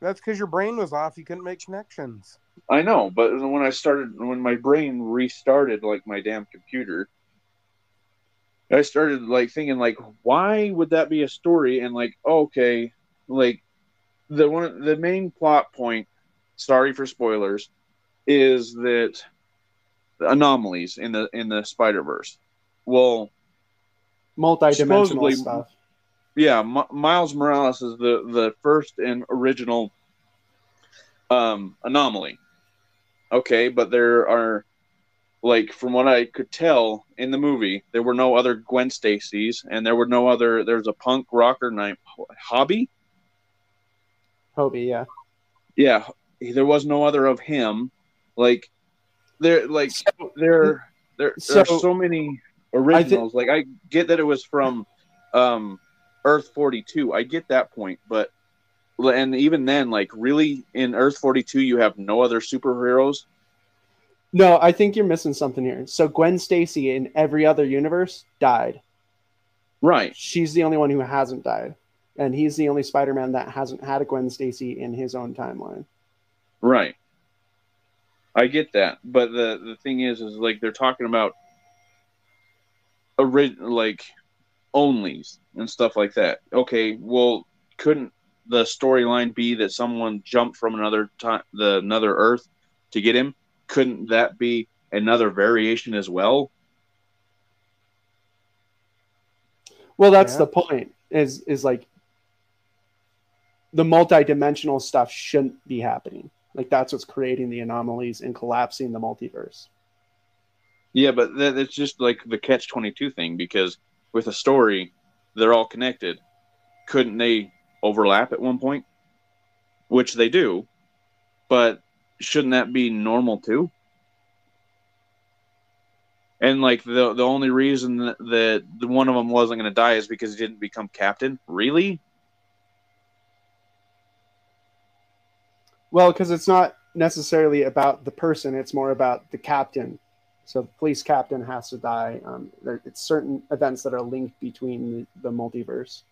That's because your brain was off. You couldn't make connections. I know, but when I started, when my brain restarted, like my damn computer, I started like thinking, like, why would that be a story? And like, okay, like the one, the main plot point. Sorry for spoilers, is that the anomalies in the in the Spider Verse. Well, Multi-dimensional stuff. yeah, M- Miles Morales is the the first and original um, anomaly. Okay, but there are like from what I could tell in the movie, there were no other Gwen Stacy's, and there were no other. There's a punk rocker named Hobie. Hobie, yeah. Yeah, there was no other of him. Like there, like there, there, there are So- so many originals. like I get that it was from um, Earth forty two. I get that point, but and even then, like really in Earth forty two, you have no other superheroes. No, I think you're missing something here. So Gwen Stacy in every other universe died. Right. She's the only one who hasn't died. And he's the only Spider-Man that hasn't had a Gwen Stacy in his own timeline. Right. I get that, but the the thing is, is like they're talking about orig- like onlys and stuff like that. Okay, well, couldn't the storyline be that someone jumped from another time, the another Earth, to get him? Couldn't that be another variation as well? Well, that's Yeah. the point. Is is like the multi-dimensional stuff shouldn't be happening. Like that's what's creating the anomalies and collapsing the multiverse. Yeah, but that, it's just like the catch twenty two thing because with a story, they're all connected. Couldn't they overlap at one point? Which they do, but shouldn't that be normal too? And like the the only reason that, that one of them wasn't going to die is because he didn't become captain. Really? Well, because it's not necessarily about the person; it's more about the captain. So the police captain has to die. Um, there, it's certain events that are linked between the, the multiverse.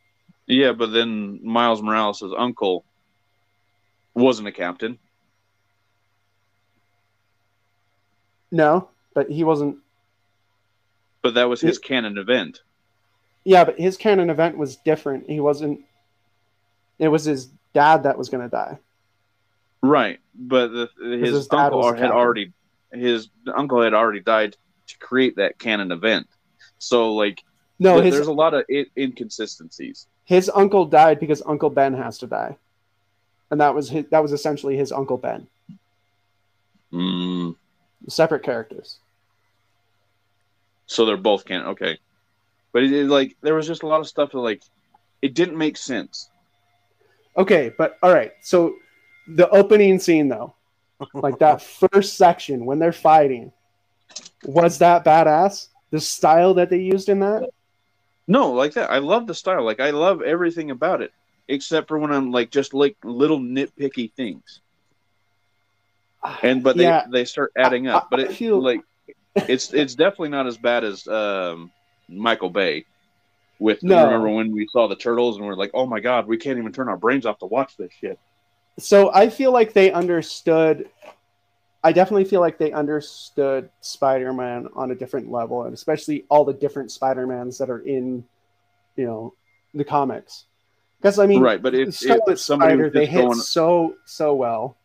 Yeah, but then Miles Morales' uncle wasn't a captain. No, but he wasn't. But that was his canon event. Yeah, but his canon event was different. He wasn't. It was his dad that was going to die. Right, but the, his, his uncle had captain. already his uncle had already died to create that canon event. So like, No, th- his there's a lot of I- inconsistencies. his uncle died because Uncle Ben has to die, and that was his, that was essentially his Uncle Ben. Mm, Separate characters. so they're both canon. Okay, but it, it, like there was just a lot of stuff that like it didn't make sense. Okay, but all right. So the opening scene though, like that first section when they're fighting, was that badass? The style that they used in that? No, like that. I love the style. Like I love everything about it, except for when I'm like just like little nitpicky things. And but they Yeah. they start adding up. But I it feel- like it's it's definitely not as bad as um, Michael Bay. With No. remember when we saw the turtles and we're like, oh my god, we can't even turn our brains off to watch this shit. So I feel like they understood. I definitely feel like they understood Spider-Man on a different level, and especially all the different Spider-Mans that are in, you know, the comics. Because I mean, right, but if, if somebody Spider they hit going so so well.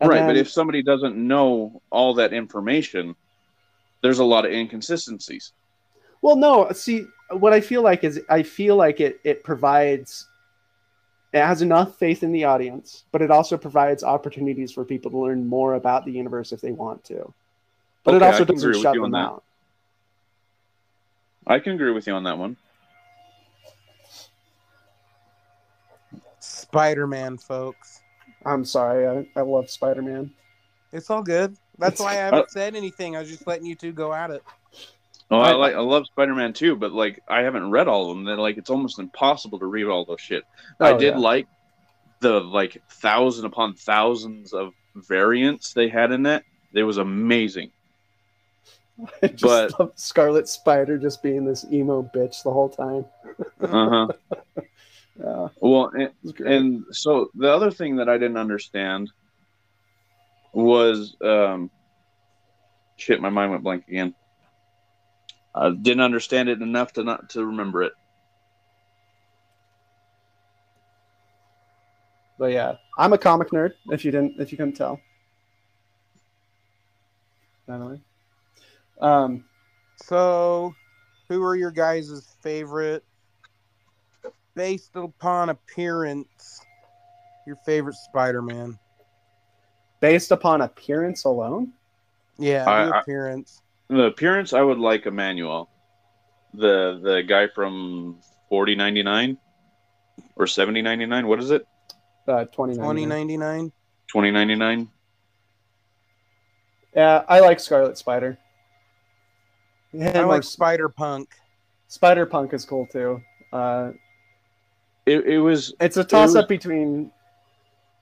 And right, then- but if somebody doesn't know all that information, there's a lot of inconsistencies. Well, no. See, what I feel like is I feel like it it provides it has enough faith in the audience, but it also provides opportunities for people to learn more about the universe if they want to. But it Okay, I also doesn't shut them that. out. I can agree with you on that one. Spider Man, folks. I'm sorry, I, I love Spider Man. It's all good. That's why I haven't said anything. I was just letting you two go at it. Oh, I, I- like I love Spider Man too, but like I haven't read all of them. They're like it's almost impossible to read all those shit. I Oh, did yeah. like the like thousand upon thousands of variants they had in that. It was amazing. I just but- love Scarlet Spider just being this emo bitch the whole time. Uh huh. Yeah, well, and, it was great. and so the other thing that I didn't understand was um, shit. My mind went blank again. I didn't understand it enough to not to remember it. But yeah, I'm a comic nerd. If you didn't, if you couldn't tell. By the way, um, So, who are your guys' favorite, based upon appearance, your favorite Spider Man? based upon appearance alone, Yeah, I- the I- appearance. The appearance, I would like Emmanuel, the the guy from forty ninety nine or seventy ninety nine. What is it? uh, 2099. 2099. Twenty ninety nine. Yeah, I like Scarlet Spider. Yeah, I like Spider Punk. Spider Punk is cool too. Uh, It, it was it's a toss was- up between.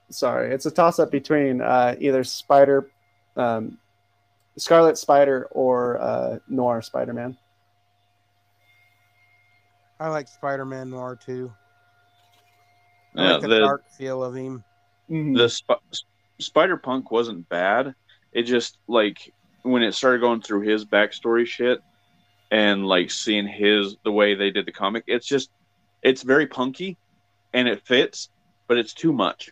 Sorry, it's a toss up between uh, either Spider, um, Scarlet Spider, or uh, Noir Spider Man. I like Spider Man Noir too. I Yeah, like the, the dark feel of him. Mhm. the sp- Spider Punk wasn't bad. It just like when it started going through his backstory shit and like seeing his the way they did the comic, it's just it's very punky and it fits, but it's too much.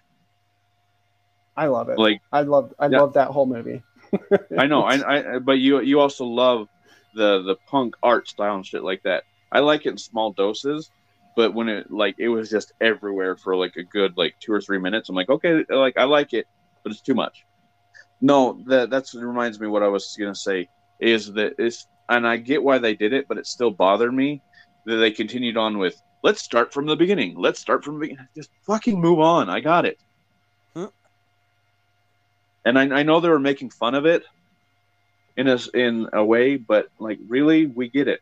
I love it. Like I love I Yeah. love that whole movie. I know, I, I but you you also love the the punk art style and shit like that. I like it in small doses, but when it like it was just everywhere for like a good like two or three minutes, I'm like, okay, like I like it, but it's too much. No, that that's reminds me what I was gonna say is that it's and I get why they did it, but it still bothered me that they continued on with let's start from the beginning. Let's start from the beginning. Just fucking move on. I got it. Huh? And I, I know they were making fun of it in a in a way, but like really, we get it.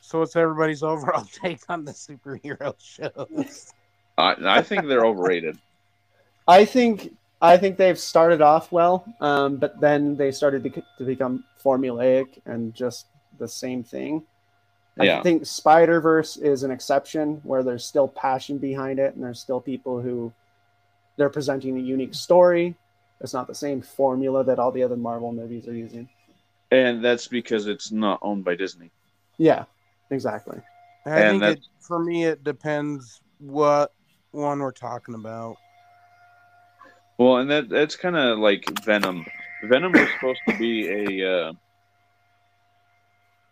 So what's everybody's overall take on the superhero shows? I, I think they're overrated. I think I think they've started off well, um, but then they started to, to become formulaic and just the same thing. I Yeah. think Spider Verse is an exception where there's still passion behind it, and there's still people who they're presenting a unique story. It's not the same formula that all the other Marvel movies are using. And that's because it's not owned by Disney. Yeah, exactly. I And think it, for me it depends what one we're talking about. Well, and that that's kind of like Venom. Venom was supposed to be a uh,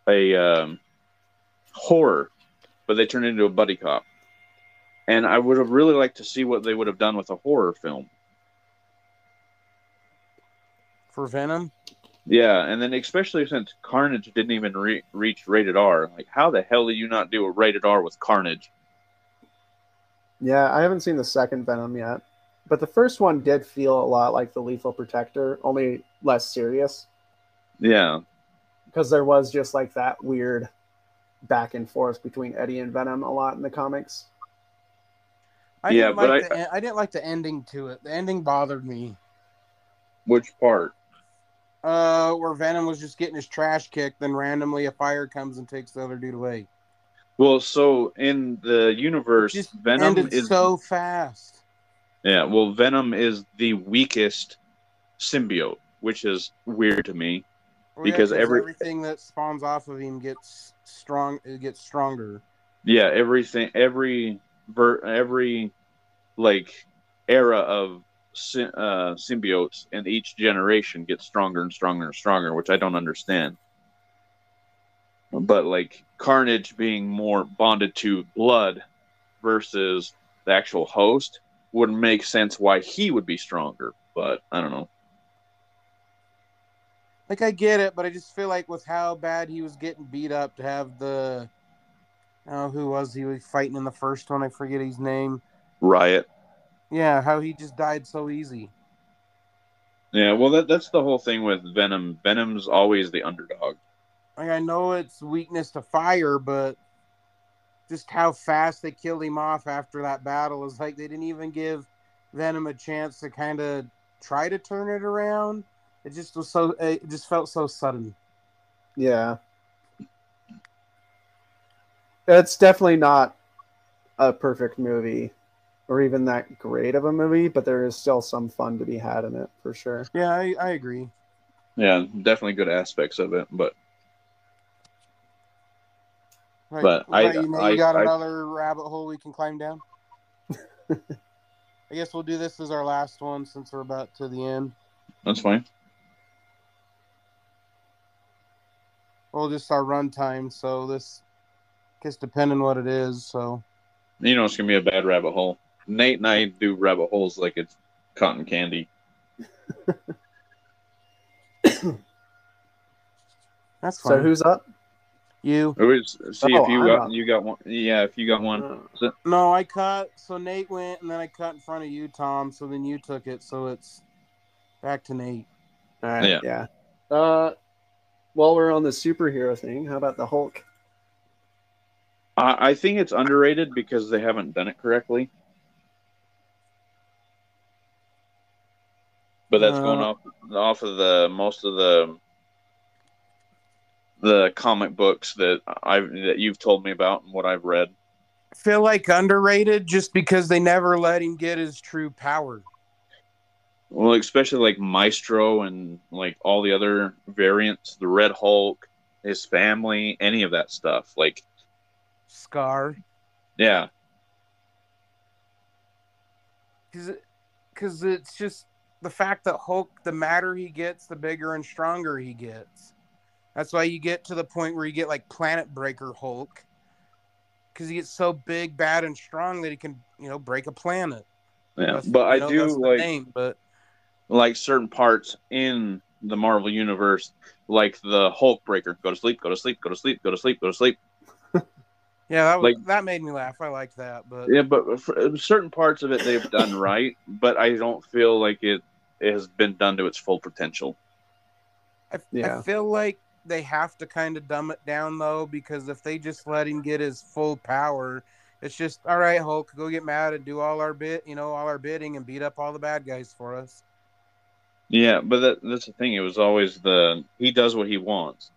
a um, horror, but they turned into a buddy cop. And I would have really liked to see what they would have done with a horror film. For Venom, Yeah, and then especially since Carnage didn't even re- reach rated R, like how the hell do you not do a rated R with Carnage? Yeah, I haven't seen the second Venom yet, but the first one did feel a lot like the Lethal Protector, only less serious. Yeah, because there was just like that weird back and forth between Eddie and Venom a lot in the comics. I Yeah, didn't but like I- the en- I didn't like the ending to it. The ending bothered me. which part? Uh, where Venom was just getting his trash kicked, then randomly a fire comes and takes the other dude away. Well, so in the universe, Just Venom ended is so fast. Yeah, well, Venom is the weakest symbiote, which is weird to me. Well, yeah, Because every- everything that spawns off of him gets strong. It gets stronger. Yeah, everything, every ver, every like era of sy- uh, symbiotes and each generation gets stronger and stronger and stronger, which I don't understand. But like Carnage being more bonded to blood versus the actual host would make sense why he would be stronger. But I don't know. Like I get it, but I just feel like with how bad he was getting beat up to have the, oh, who was he was fighting in the first one? I forget his name. Riot. Yeah, how he just died so easy. Yeah, well, that, that's the whole thing with Venom. Venom's always the underdog. Like I know it's weakness to fire, but just how fast they killed him off after that battle is like they didn't even give Venom a chance to kind of try to turn it around. It just was so. Eh, it just felt so sudden. Yeah. It's definitely not a perfect movie or even that great of a movie, but there is still some fun to be had in it for sure. Yeah, I, I agree. Yeah, definitely good aspects of it, but Right. But What I- you, Nate? I- you got I- another rabbit hole we can climb down. I guess we'll do this as our last one since we're about to the end. that's fine. Well, just our run time. So this, guess depending what it is. So You know, it's gonna be a bad rabbit hole. Nate and I do rabbit holes like it's cotton candy. that's fine. So who's up? you? Always see Oh, if you I'm got up. you got one. Yeah, if you got one. Uh, No, I cut. So Nate went, and then I cut in front of you, Tom. So then you took it. So it's back to Nate. all right, Yeah. yeah. Uh, while we're on the superhero thing, how about the Hulk? I, I think it's underrated because they haven't done it correctly. But that's going Uh, off off of the most of the the comic books that I've that you've told me about and what I've read. I feel like underrated just because they never let him get his true power. Well, especially like Maestro and like all the other variants, the Red Hulk, his family, any of that stuff. Like, Skaar. yeah, because because it's just the fact that Hulk, the madder he gets, the bigger and stronger he gets. That's why you get to the point where you get like Planet Breaker Hulk, because he gets so big, bad, and strong that he can, you know, break a planet. yeah. That's- But I know, do like name, but like certain parts in the Marvel universe, like the Hulk Breaker. Go to sleep. Go to sleep. Go to sleep. Go to sleep. Go to sleep. yeah, that, Like- that made me laugh. I liked that, but Yeah, but certain parts of it they've done right, but I don't feel like it, it has been done to its full potential. I, Yeah. I feel like they have to kind of dumb it down though, because if they just let him get his full power, it's just all right, Hulk, go get mad and do all our bit, you know, all our bidding and beat up all the bad guys for us. Yeah, but that, that's the thing. It was always the he does what he wants,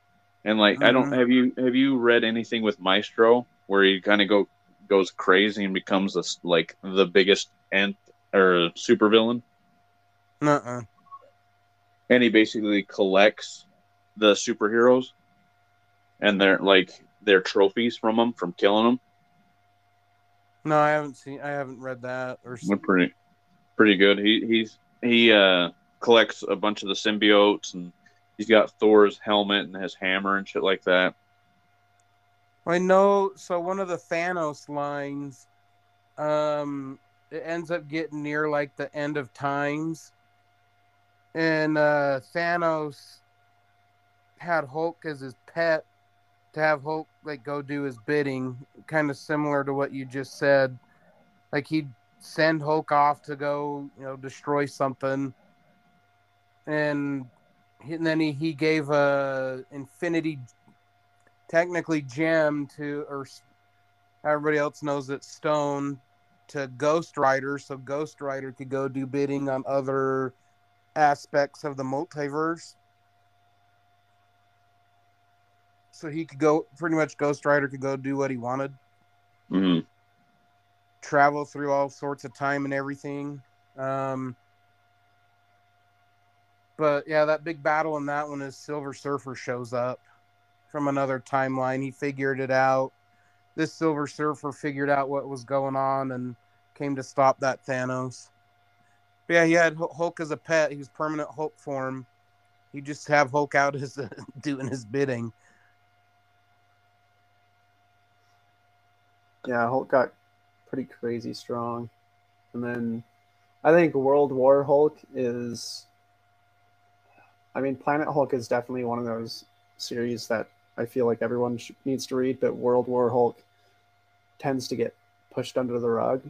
and like I don't Mhm. have you have you read anything with Maestro where he kind of go goes crazy and becomes this like the biggest ant or supervillain, Nuh-uh. and he basically collects the superheroes and their like their trophies from them from killing them. No, I haven't seen. I haven't read that or. They're pretty pretty good. He he's he uh collects a bunch of the symbiotes and he's got Thor's helmet and his hammer and shit like that. I know. So one of the Thanos lines, um, it ends up getting near like the end of times, and uh, Thanos had Hulk as his pet to have Hulk like go do his bidding, kind of similar to what you just said. Like he'd send Hulk off to go, you know, destroy something, and, he- and then he, he gave a Infinity technically gem to or everybody else knows it stone to ghost rider so ghost rider could go do bidding on other aspects of the multiverse. So he could go pretty much ghost rider could go do what he wanted. Mm-hmm. travel through all sorts of time and everything. Um but yeah that big battle in that one is silver surfer shows up from another timeline. He figured it out. This silver surfer figured out what was going on and came to stop that thanos. But yeah he had hulk as a pet. He was permanent hulk form. He just have hulk out as doing his bidding. Yeah, Hulk got pretty crazy strong. And then I think World War Hulk is I mean Planet Hulk is definitely one of those series that I feel like everyone sh- needs to read, but World War Hulk tends to get pushed under the rug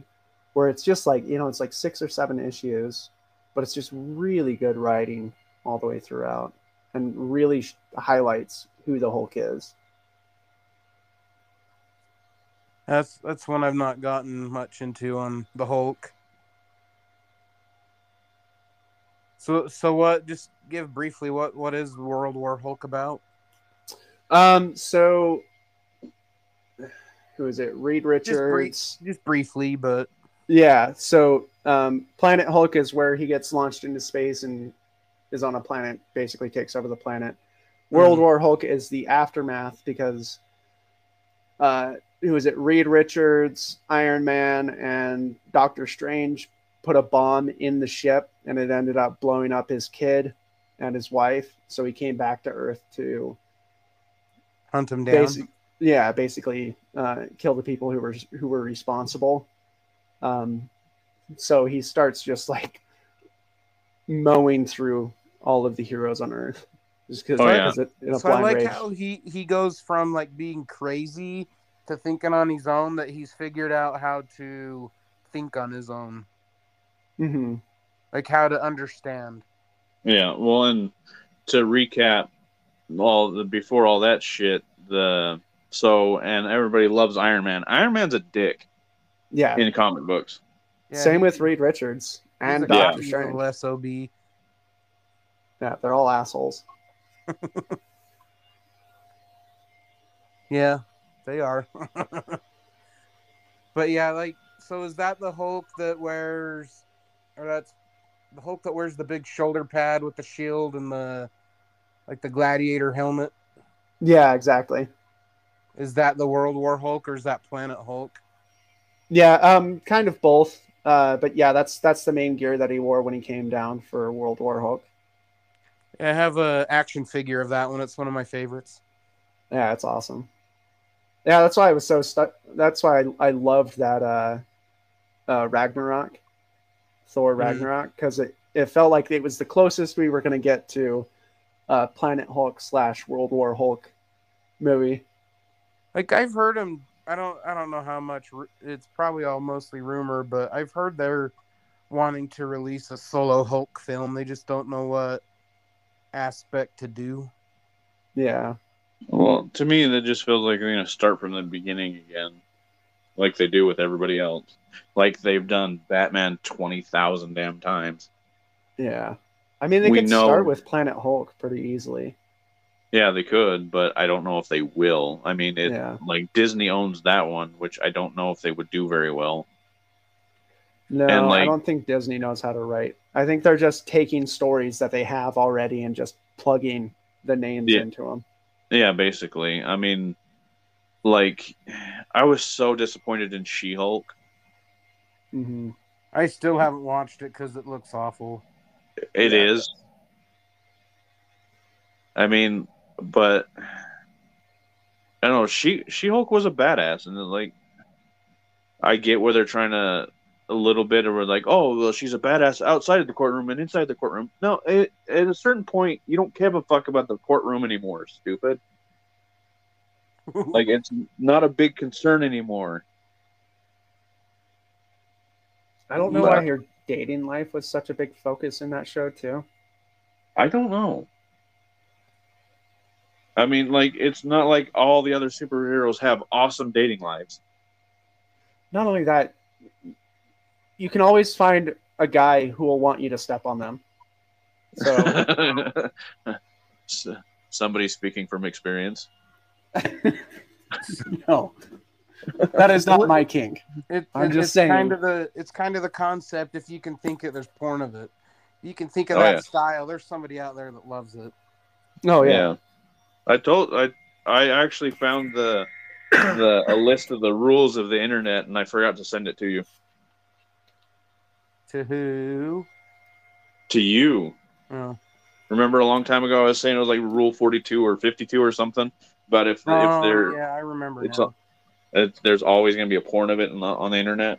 where it's just like, you know, it's like 6 or 7 issues, but it's just really good writing all the way throughout and really sh- highlights who the Hulk is. That's that's one I've not gotten much into on the Hulk. So so what? Just give briefly what what is World War Hulk about? Um, so who is it? Reed Just, brief, Richards. just briefly, but Yeah. So um, Planet Hulk is where he gets launched into space and is on a planet, basically takes over the planet. World Mhm. War Hulk is the aftermath because uh, who is it? Reed Richards, Iron Man, and Doctor Strange put a bomb in the ship, and it ended up blowing up his kid and his wife. So he came back to Earth to hunt him down. basic, yeah, basically uh, kill the people who were who were responsible. Um, so he starts just like mowing through all of the heroes on Earth, just because Oh, yeah. in a so I like rage. how he he goes from like being crazy to thinking on his own that he's figured out how to think on his own, hmm like how to understand. Yeah, well, and to recap, all the before all that shit, the so and everybody loves Iron Man. Iron Man's a dick Yeah, in comic books. Yeah, same he- with Reed Richards and Doctor Strange. SOB. Yeah, they're all assholes. Yeah, they are. but yeah, like, so is that the Hulk that wears, or that's the Hulk that wears the big shoulder pad with the shield and the, like the gladiator helmet? Yeah, exactly. Is that the World War Hulk or is that Planet Hulk? Yeah, um, kind of both. Uh, but yeah, that's that's the main gear that he wore when he came down for World War Hulk. I have a action figure of that one. It's one of my favorites. Yeah, it's awesome. Yeah, that's why I was so stuck. That's why I, I loved that uh, uh, Ragnarok, Thor Mhm. Ragnarok, because it, it felt like it was the closest we were going to get to uh, Planet Hulk slash World War Hulk movie. Like I've heard him. I don't. I don't know how much. It's probably all mostly rumor, but I've heard they're wanting to release a solo Hulk film. They just don't know what aspect to do. Yeah, Well, to me, that just feels like they're going to start from the beginning again, like they do with everybody else. Like they've done Batman 20,000 damn times. yeah. I mean, they We could know- start with Planet Hulk pretty easily. Yeah, they could, but I don't know if they will. I mean, it Yeah. like Disney owns that one, which I don't know if they would do very well. No, And, I don't think Disney knows how to write. I think they're just taking stories that they have already and just plugging the names Yeah. into them. Yeah, basically. I mean, like, I was so disappointed in She Hulk. hmm I still haven't watched it because it looks awful. It Yeah. is. I mean, but I don't know. She She Hulk was a badass, and like, I get where they're trying to a little bit, or we're like, oh, well, she's a badass outside of the courtroom and inside the courtroom. No, it, at a certain point, you don't give a fuck about the courtroom anymore. Stupid. Like, it's not a big concern anymore. I don't know But- why her dating life was such a big focus in that show too. I don't know. I mean, like, it's not like all the other superheroes have awesome dating lives. Not only that, you can always find a guy who will want you to step on them. So Somebody speaking from experience. no, that is not my kink. It, I'm it- just it's saying. Kind of the. It's kind of the concept. If you can think it, there's porn of it. You can think of Oh, that yeah. style. There's somebody out there that loves it. Oh yeah. I told I I actually found the the a list of the rules of the internet and I forgot to send it to you. To who? To you. Oh. Remember a long time ago I was saying it was like rule 42 or 52 or something but if if Oh, there yeah, I remember it's now. if there's always going to be a porn of it on the, on the internet.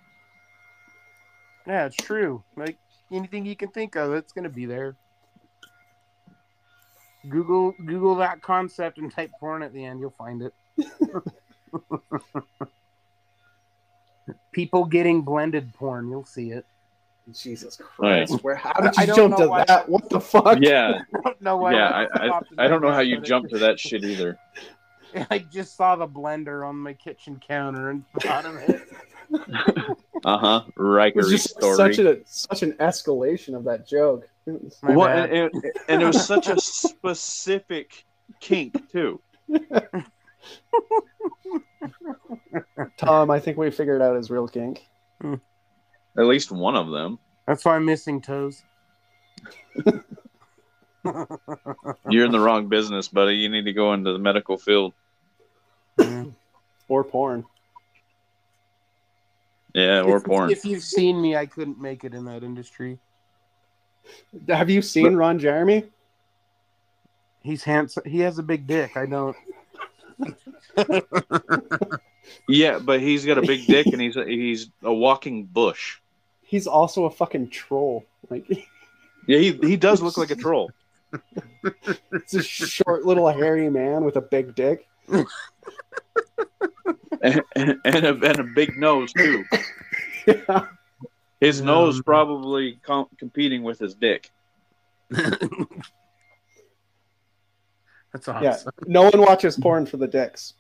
Yeah, it's true. Like anything you can think of, it's gonna be there. Google Google that concept and type porn at the end, you'll find it. People getting blended porn, you'll see it. Jesus Right. Christ! Where? How did you don't jump to why- that? What the fuck? Yeah. I don't know why. yeah, that I, I I don't know how you but it jumped to that shit either. just- I just saw the blender on my kitchen counter and thought of it. Uh-huh. It Riker was just story. such a such an escalation of that joke. It was- My Well, and, and, and it was such a specific kink too. Tom, I think we figured out his real kink. At least one of them. That's why I'm missing toes. You're in the wrong business, buddy. You need to go into the medical field. Yeah. Or porn. Yeah, or if, porn. If you've seen me, I couldn't make it in that industry. Have you seen Ron Jeremy? He's handsome. He has a big dick. I don't. Yeah, but he's got a big dick and he's a, he's a walking bush. He's also a fucking troll. Like Yeah, he he does look like a troll. it's a short little hairy man with a big dick. and, and, and, a, and a big nose too. Yeah. His Yeah. nose probably com- competing with his dick. That's awesome. Yeah. No one watches porn for the dicks.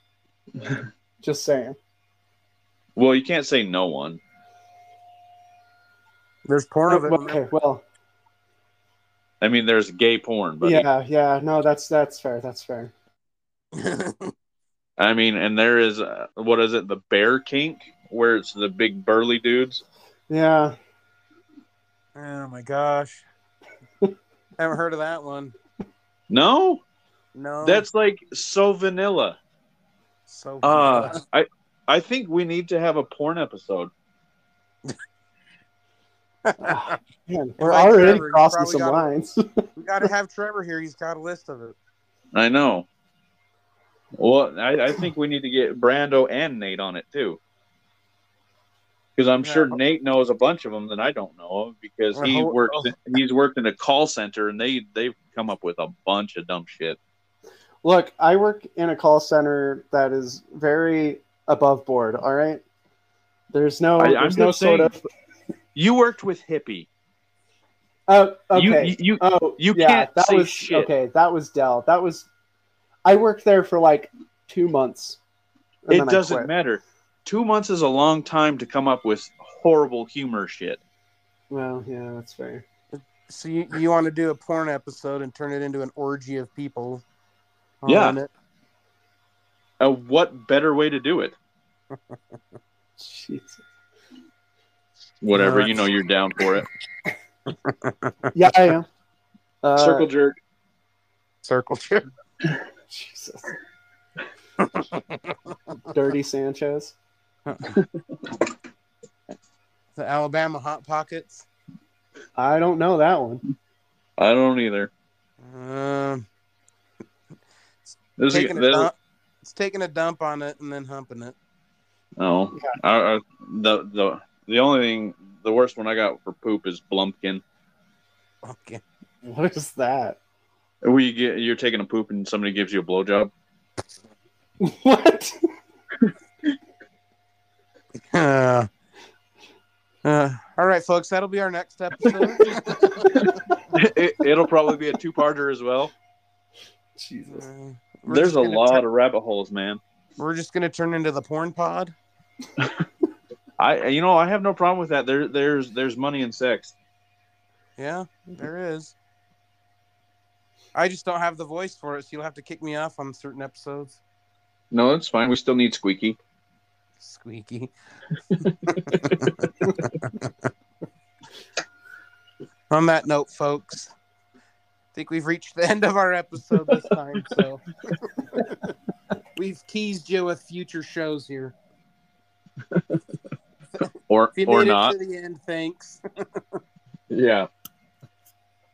Just saying. Well, you can't say no one. There's porn of it. Okay, well, I mean, there's gay porn, but yeah, yeah. No, that's that's fair. That's fair. I mean, and there is uh, what is it? The bear kink, where it's the big burly dudes. Yeah. Oh my gosh. Haven't heard of that one. No, No. that's like so vanilla. so Uh, I I think we need to have a porn episode. Ah, man, we're like already Trevor, crossing some gotta- lines. we gotta have Trevor here. He's got a list of it. I know. Well, I, I think we need to get Brando and Nate on it too. Because I'm sure Nate knows a bunch of them that I don't know of because he Well, works oh. he's worked in a call center and they they've come up with a bunch of dumb shit. Look, I work in a call center that is very above board. All right. There's no, I- I'm there's no just sort saying. of. You worked with Hippie. Oh, You- okay. You, you, oh, you yeah, can't that say was shit. okay. That was Dell. That was. I worked there for like two months. it doesn't matter. Two months is a long time to come up with horrible humor shit. Well, yeah, that's fair. So you, you want to do a porn episode and turn it into an orgy of people? Yeah. on it? Uh, what better way to do it? Jesus. Whatever, you know you're down for it. Yeah, I am. Uh, Circle jerk. Circle jerk. Jesus. Dirty Sanchez. The Alabama hot pockets. I don't know that one. I don't either. Um, There's a- taking a there's- dump. It's taking a dump on it and then humping it. Oh, I, I, the the the only thing, the worst one I got for poop is Blumpkin. Okay. What is that? Where you get you're taking a poop and somebody gives you a blowjob. What? Uh, uh, all right, folks. That'll be our next episode. it, it'll probably be a two parter as well. Jesus. Uh, There's a lot turn- of rabbit holes, man. we're just gonna turn into the porn pod. I you know I have no problem with that. There there's there's money in sex. Yeah, there is. I just don't have the voice for it, so you'll have to kick me off on certain episodes. No, that's fine. We still need Squeaky. Squeaky. on that note, folks, I think we've reached the end of our episode this time. So we've teased you with future shows here. Or If you or made not. it to the end, thanks. Yeah.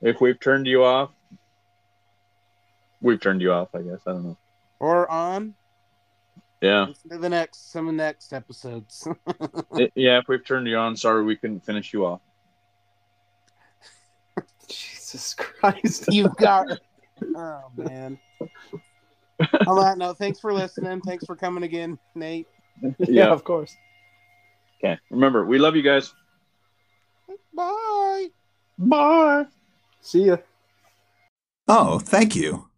If we've turned you off, we've turned you off. I guess I don't know. Or on. Yeah, Listen to the next some of the next episodes. It- yeah. If we've turned you on, sorry we couldn't finish you off. Jesus Christ. You've got. Oh man. On that note, thanks for listening. Thanks for coming again, Nate. yeah, Yeah. of course. Okay. Remember, we love you guys. Bye. Bye. See ya. Oh, thank you.